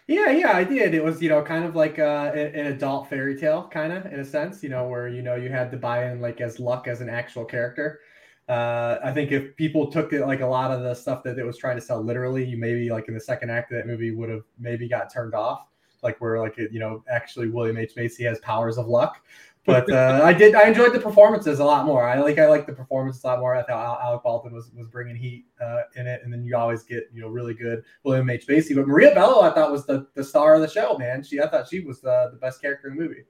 Yeah, yeah, I did. It was, you know, kind of like uh, an adult fairy tale, kind of in a sense, you know, where you know you had to buy in like as luck as an actual character. Uh, I think if people took it like a lot of the stuff that it was trying to sell literally, you maybe like in the second act of that movie would have maybe got turned off, like where like you know actually William H Macy has powers of luck. But uh, I did. I enjoyed the performances a lot more. I like. I like the performances a lot more. I thought Alec Baldwin was was bringing heat uh, in it, and then you always get you know really good William H Macy. But Maria Bello, I thought was the, the star of the show. Man, she I thought she was the, the best character in the movie.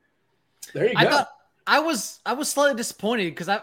There you go. I thought I was I was slightly disappointed because I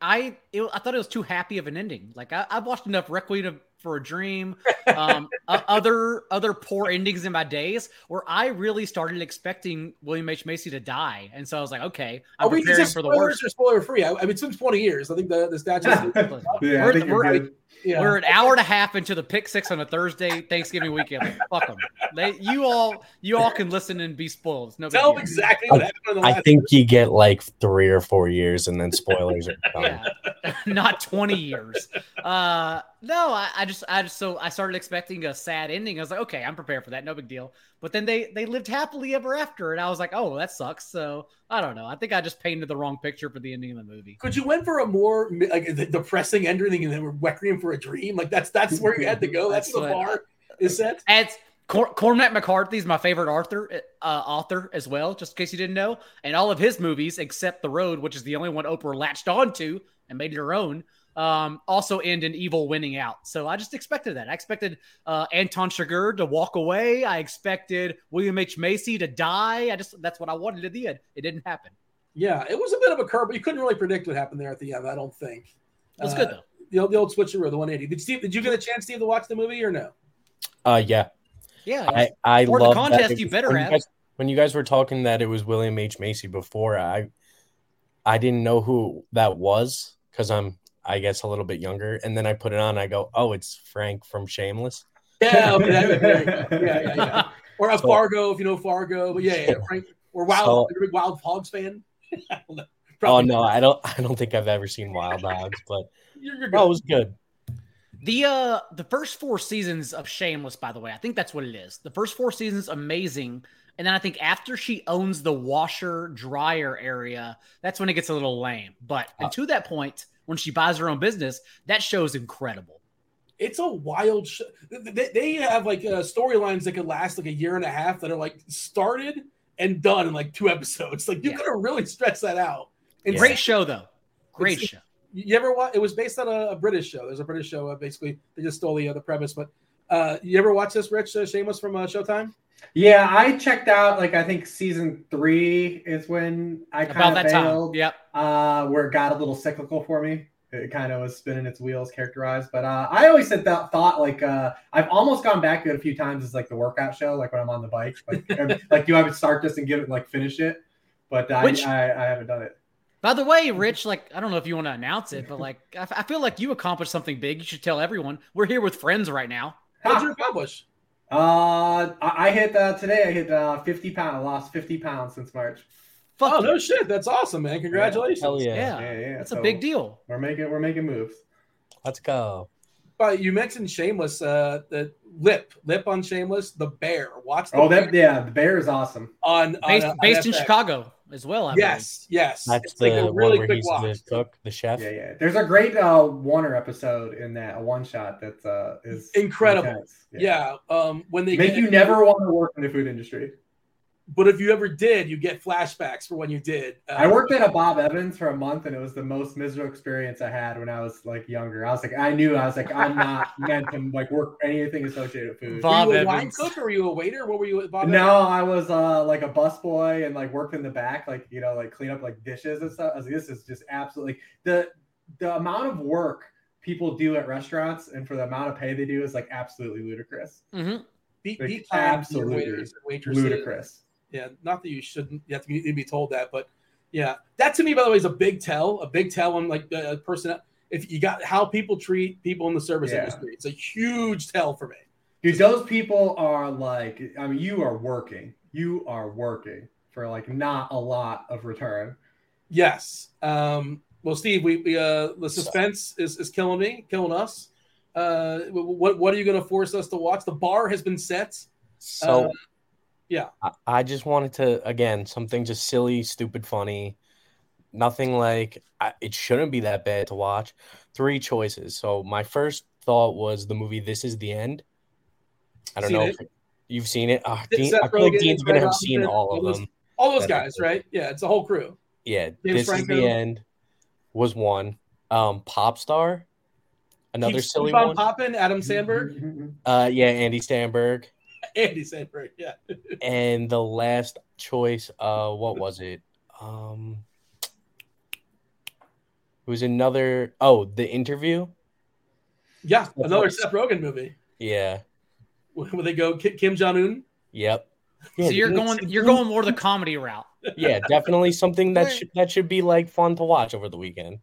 I it, I thought it was too happy of an ending. Like I, I've watched enough Requiem for a Dream, um, o- other other poor endings in my days where I really started expecting William H Macy to die, and so I was like, okay, I'm Are we preparing just for the worst. or spoiler free? I, I mean, it's been 20 years. I think the the statute. yeah, We're- I think you're we're- good. Yeah. We're an hour and a half into the pick six on a Thursday Thanksgiving weekend. Like, fuck them. They, you all, you all can listen and be spoiled. No Tell them exactly what happened in the I last. think you get like three or four years, and then spoilers are done. Yeah, not 20 years. Uh, no, I, I just, I just, so I started expecting a sad ending. I was like, okay, I'm prepared for that. No big deal. But then they, they lived happily ever after. And I was like, oh, that sucks. So I don't know. I think I just painted the wrong picture for the ending of the movie. Could you went for a more like the depressing ending and then we're Requiem for a Dream? Like that's that's where you had to go. That's, That's the what- bar is set. And it's Cor- Cormac McCarthy is my favorite author, uh, author as well, just in case you didn't know. And all of his movies, except The Road, which is the only one Oprah latched onto and made it her own, um, also end in evil winning out. So I just expected that. I expected uh, Anton Chigurh to walk away. I expected William H Macy to die. I just that's what I wanted at the end. It didn't happen. Yeah, it was a bit of a curve, but you couldn't really predict what happened there at the end. I don't think. That's Uh, good though. The old, the old switcheroo, the 180. Did Steve? Did you get a chance, Steve, to watch the movie or no? Uh, yeah, Yeah, I I For the love contest, that. you better when have. guys, when you guys were talking that it was William H Macy before, I I didn't know who that was because I'm I guess a little bit younger, and then I put it on. I go, oh, it's Frank from Shameless. Yeah, okay, that- there you go. yeah, yeah, yeah. Or a So- Fargo, if you know Fargo. But yeah, yeah, Frank. Or Wild, So- you're a big Wild Hogs fan. I. Oh no. I don't I don't think I've ever seen Wild Hogs, but You're, you're no, it was good. The uh the first four seasons of Shameless, by the way, I think that's what it is. The first four seasons amazing, and then I think after she owns the washer dryer area, that's when it gets a little lame. But Uh, to that point, when she buys her own business, that show's incredible. it's a wild show. They, they have like uh, storylines that could last like a year and a half that are like started and done in like two episodes. Like you Yeah. could have really stretched that out. And Great show though. Great show. You ever watch? It was based on a, a British show. There's a British show. Uh, basically, they just stole the uh, the premise. But uh, you ever watch this, Rich uh, Shameless from uh, Showtime? Yeah, I checked out like I think season three is when I About kind that of time. failed. Yep. uh, where it got a little cyclical for me. It kind of was spinning its wheels, characterized. But uh, I always said that thought like uh, I've almost gone back to it a few times as like the workout show, like when I'm on the bike. Like, like do I would start this and give it like finish it? But I, Which- I, I haven't done it. By the way, Rich, like I don't know if you want to announce it, but like I, I feel like you accomplished something big. You should tell everyone. We're here with friends right now. What'd you accomplish? Uh, I, I hit uh, today. I hit uh, 50 pounds. I lost 50 pounds since March. Fuck Oh you. no shit, that's awesome, man! Congratulations. Hell yeah. yeah, Yeah, yeah. that's so a big deal. We're making we're making moves. Let's go. But you mentioned Shameless, uh, the lip, lip on Shameless, the bear. Watch the Oh, bear that yeah, the bear is awesome. on, on Based, uh, based in FX. Chicago as well. I believe. Yes, yes. That's it's like the a really one where quick he's watch. the cook, the chef. Yeah, yeah. There's a great uh Warner episode in that, a one shot that uh is Incredible. intense. Yeah. Um, when they Make get, you never want to work in the food industry. But if you ever did, you get flashbacks for when you did. Uh, I worked at a Bob Evans for a month, and it was the most miserable experience I had when I was like younger. I was like, I knew I was like, I'm not meant to like work anything associated with food. Bob were you a wine cook or were you a waiter? What were you Bob? No, I was uh like a busboy and like worked in the back, like you know, like clean up like dishes and stuff. I was like, this is just absolutely the the amount of work people do at restaurants and for the amount of pay they do is like absolutely ludicrous. Mm-hmm. Beat, Like, beat time to your absolutely waiters waitresses. Ludicrous. Yeah, not that you shouldn't. You have to be, be told that, but yeah, that to me, by the way, is a big tell. A big tell on like a person. If you got how people treat people in the service Yeah. industry, it's a huge tell for me. Dude, those people are like, I mean, you are working. You are working for like not a lot of return. Yes. Um, well, Steve, we, we uh, the suspense is, is killing me, killing us. Uh, what what are you going to force us to watch? The bar has been set. So, Uh, yeah. I, I just wanted to again something just silly, stupid, funny. Nothing like I, it shouldn't be that bad to watch. Three choices. So my first thought was the movie This Is the End. I don't Seen know it. if you've seen it. Seth Dean, I feel like Dean's gonna have seen Robinson, all all of those- them. All those guys, right? Yeah, it's a whole crew. Yeah, James This Franco. Is the End was one. Um, Pop Star, another Keep- silly keep on one. popping. Adam Mm-hmm. Sandberg, Uh, yeah, Andy Samberg. Andy Samberg. Yeah. and the last choice uh what was it um it was another oh the interview Yeah, Seth another Rogen. Seth Rogen movie yeah where they go Kim Jong Un. yep So you're going you're going more the comedy route. yeah definitely something that should that should be like fun to watch over the weekend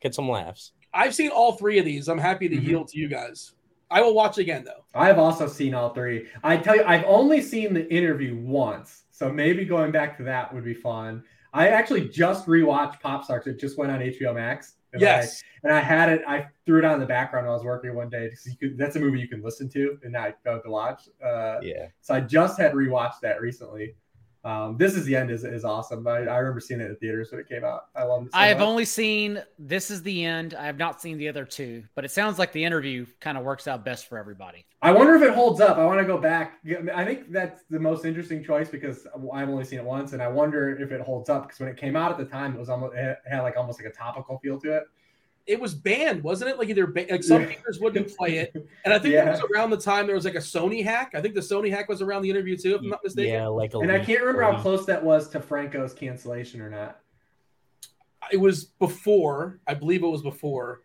get some laughs I've seen all three of these. I'm happy to Mhm. yield to you guys. I will watch again though. I've also seen all three. I tell you, I've only seen the interview once, so maybe going back to that would be fun. I actually just rewatched Pop Stars. It just went on HBO Max. And Yes. I, and I had it. I threw it on in the background while I was working one day because. That's a movie you can listen to and I go to watch. Uh, yeah so I just had rewatched that recently. Um, this is the end is, is awesome. I, I remember seeing it at theaters when it came out. I love it. So I have much. only seen This Is the End. I have not seen the other two, but it sounds like the interview kind of works out best for everybody. I wonder if it holds up. I want to go back. I think that's the most interesting choice because I've only seen it once, and I wonder if it holds up because when it came out at the time, it was almost it had like almost like a topical feel to it. It was banned, wasn't it? Like either ban- like some Yeah. theaters wouldn't play it, and I think Yeah. it was around the time there was like a Sony hack. I think the Sony hack was around the interview too, if I'm not mistaken. yeah like a And I can't remember how close that was to Franco's cancellation or not. It was before, I believe it was before,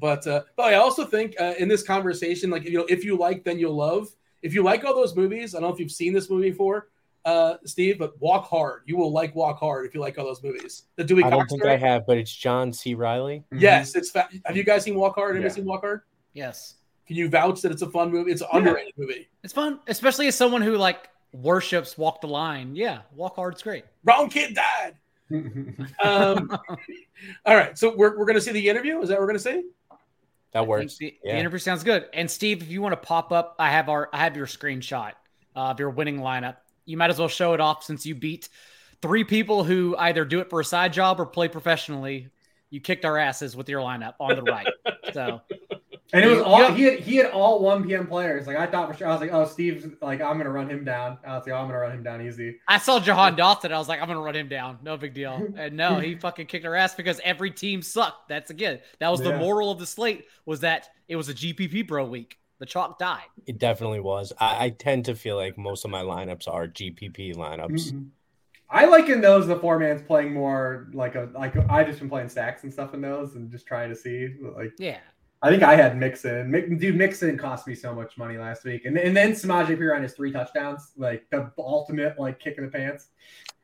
but uh, but I also think uh, in this conversation, like you know, if you like, then you'll love. If you like all those movies, I don't know if you've seen this movie before, uh, Steve, but Walk Hard. You will like Walk Hard if you like all those movies. The Dewey I don't Cox think story. I have but it's John C Reilly Yes, it's. Fa- have you guys seen Walk Hard? Anybody Yeah. seen Walk Hard? Yes. Can you vouch that it's a fun movie? It's an underrated movie. It's fun, especially as someone who like worships Walk the Line. Yeah, Walk Hard's great. Wrong kid died. Um, all right, so we're, we're gonna see the interview. Is that what we're gonna see? that I works The, yeah the interview sounds good. And Steve, if you want to pop up, I have our I have your screenshot uh, of your winning lineup. You might as well show it off since you beat three people who either do it for a side job or play professionally. You kicked our asses with your lineup on the right. So and it was all you- he had. He had all one p.m. players. Like I thought for sure. I was like, oh, Steve's like, I'm gonna run him down. I was like, oh, I'm gonna run him down easy. I saw Jahan Dotson. I was like, I'm gonna run him down. No big deal. And no, he fucking kicked our ass because every team sucked. That's again, that was the moral of the slate was that it was a GPP bro week. The chalk died. it definitely was I, I tend to feel like most of my lineups are gpp lineups Mhm. I like in those the four man's playing more like a like I just been playing stacks and stuff in those and just trying to see like Yeah. I think I had Mixon. Dude, Mixon cost me so much money last week, and and then Samaje Perine has three touchdowns, like the ultimate like kick in the pants.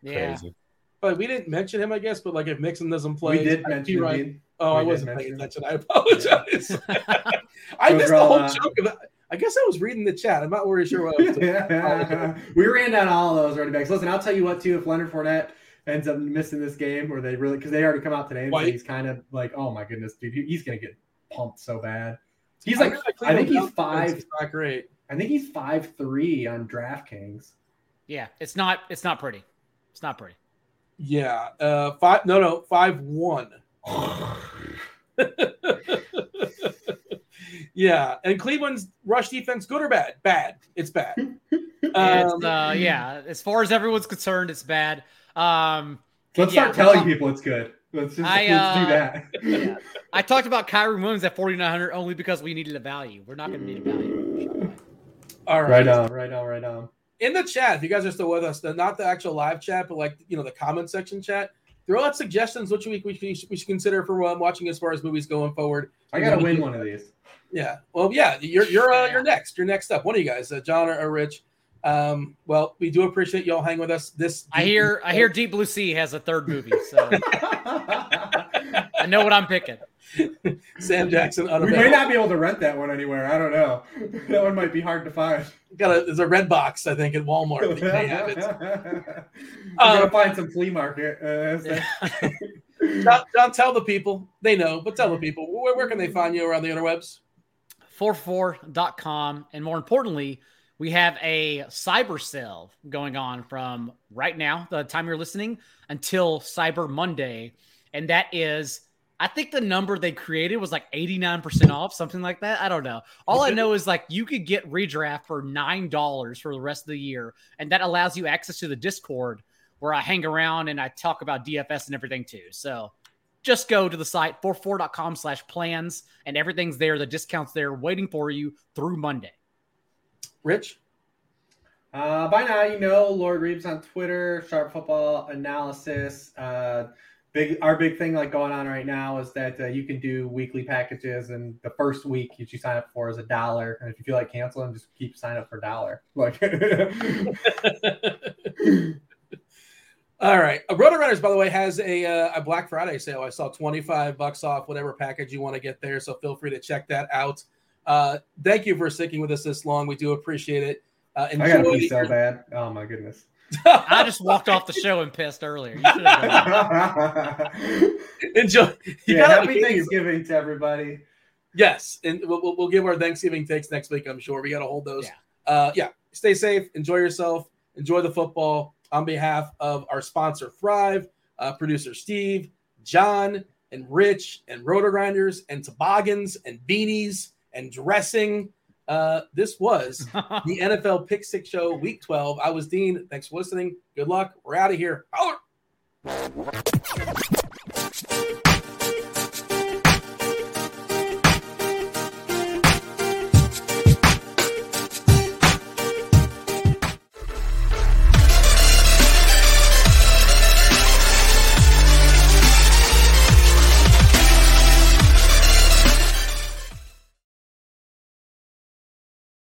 Yeah. crazy but we didn't mention him, I guess. But like if Mixon doesn't play, we did mention Perine- Dean. Oh, We I wasn't paying attention. I apologize. I Those missed are the whole uh, chunk of it. I guess I was reading the chat. I'm not really sure what I was doing. we ran down all of those running backs. Listen, I'll tell you what too. If Leonard Fournette ends up missing this game, or they really because they already come out today and say he's kind of like, oh my goodness, dude, he's gonna get pumped so bad. He's like, know that I think he's five. defense Not great. I think he's five three on DraftKings. Yeah, it's not it's not pretty. It's not pretty. Yeah, uh, five. No, no, five one. yeah, and Cleveland's rush defense, good or bad? Bad. It's bad. It's, Um, uh, yeah, as far as everyone's concerned, it's bad. Um, Let's Yeah, start telling let's- people it's good. Let's just I, let's do uh, that. yeah. I talked about Kyren Williams at 4,900 only because we needed a value. We're not going to need a value. all right. right on, right on, right on. in the chat, if you guys are still with us, not the actual live chat, but like you know the comment section chat, throw out suggestions which week we, we, should, we should consider for um, watching as far as movies going forward. I gotta win one of these. Yeah, well, yeah, you're you're uh, you're next. You're next up. One of you guys, uh, John or, or Rich. Um, well, we do appreciate y'all hanging with us. This I hear I hear Deep Blue Sea has a third movie, so I know what I'm picking. Sam Jackson we may not be able to rent that one anywhere. I don't know. That one might be hard to find. Got a there's a red box I think at Walmart. that you may have it. I'm Um, gonna find some flea market. Uh, so- John, John, tell the people they know, but tell the people where, where can they find you around the interwebs? 4for4.com. And more importantly, we have a cyber sale going on from right now, the time you're listening, until Cyber Monday. And that is, I think the number they created was like 89% off, something like that. I don't know. All I know is like you could get redraft for $9 for the rest of the year. And that allows you access to the Discord where I hang around and I talk about DFS and everything too. So just go to the site 4for4.com slash plans and everything's there. The discounts there waiting for you through Monday. Rich, Uh, by now, you know LordReebs on Twitter, Sharp Football Analysis. Uh, big, our big thing like going on right now is that uh, you can do weekly packages, and the first week that you sign up for is a dollar, and if you feel like canceling, just keep signing up for a dollar. Like, All right. RotoGrinders, by the way, has a, uh, a Black Friday sale. I saw 25 bucks off whatever package you want to get there. So feel free to check that out. Uh, thank you for sticking with us this long. We do appreciate it. Uh, I gotta enjoy pee so bad. Oh my goodness. I just walked off the show and pissed earlier. You should have done enjoy. You yeah, gotta happy behave. Thanksgiving to everybody. Yes, and we'll, we'll, we'll give our Thanksgiving takes next week. I'm sure we got to hold those. Yeah. Uh, yeah. Stay safe. Enjoy yourself. Enjoy the football. On behalf of our sponsor Thrive, uh, producer Steve, John, and Rich, and RotoGrinders, and toboggans, and beanies, and dressing. Uh, this was the NFL Pick Six Show, Week 12. I was Dean. Thanks for listening. Good luck. We're out of here. Holler.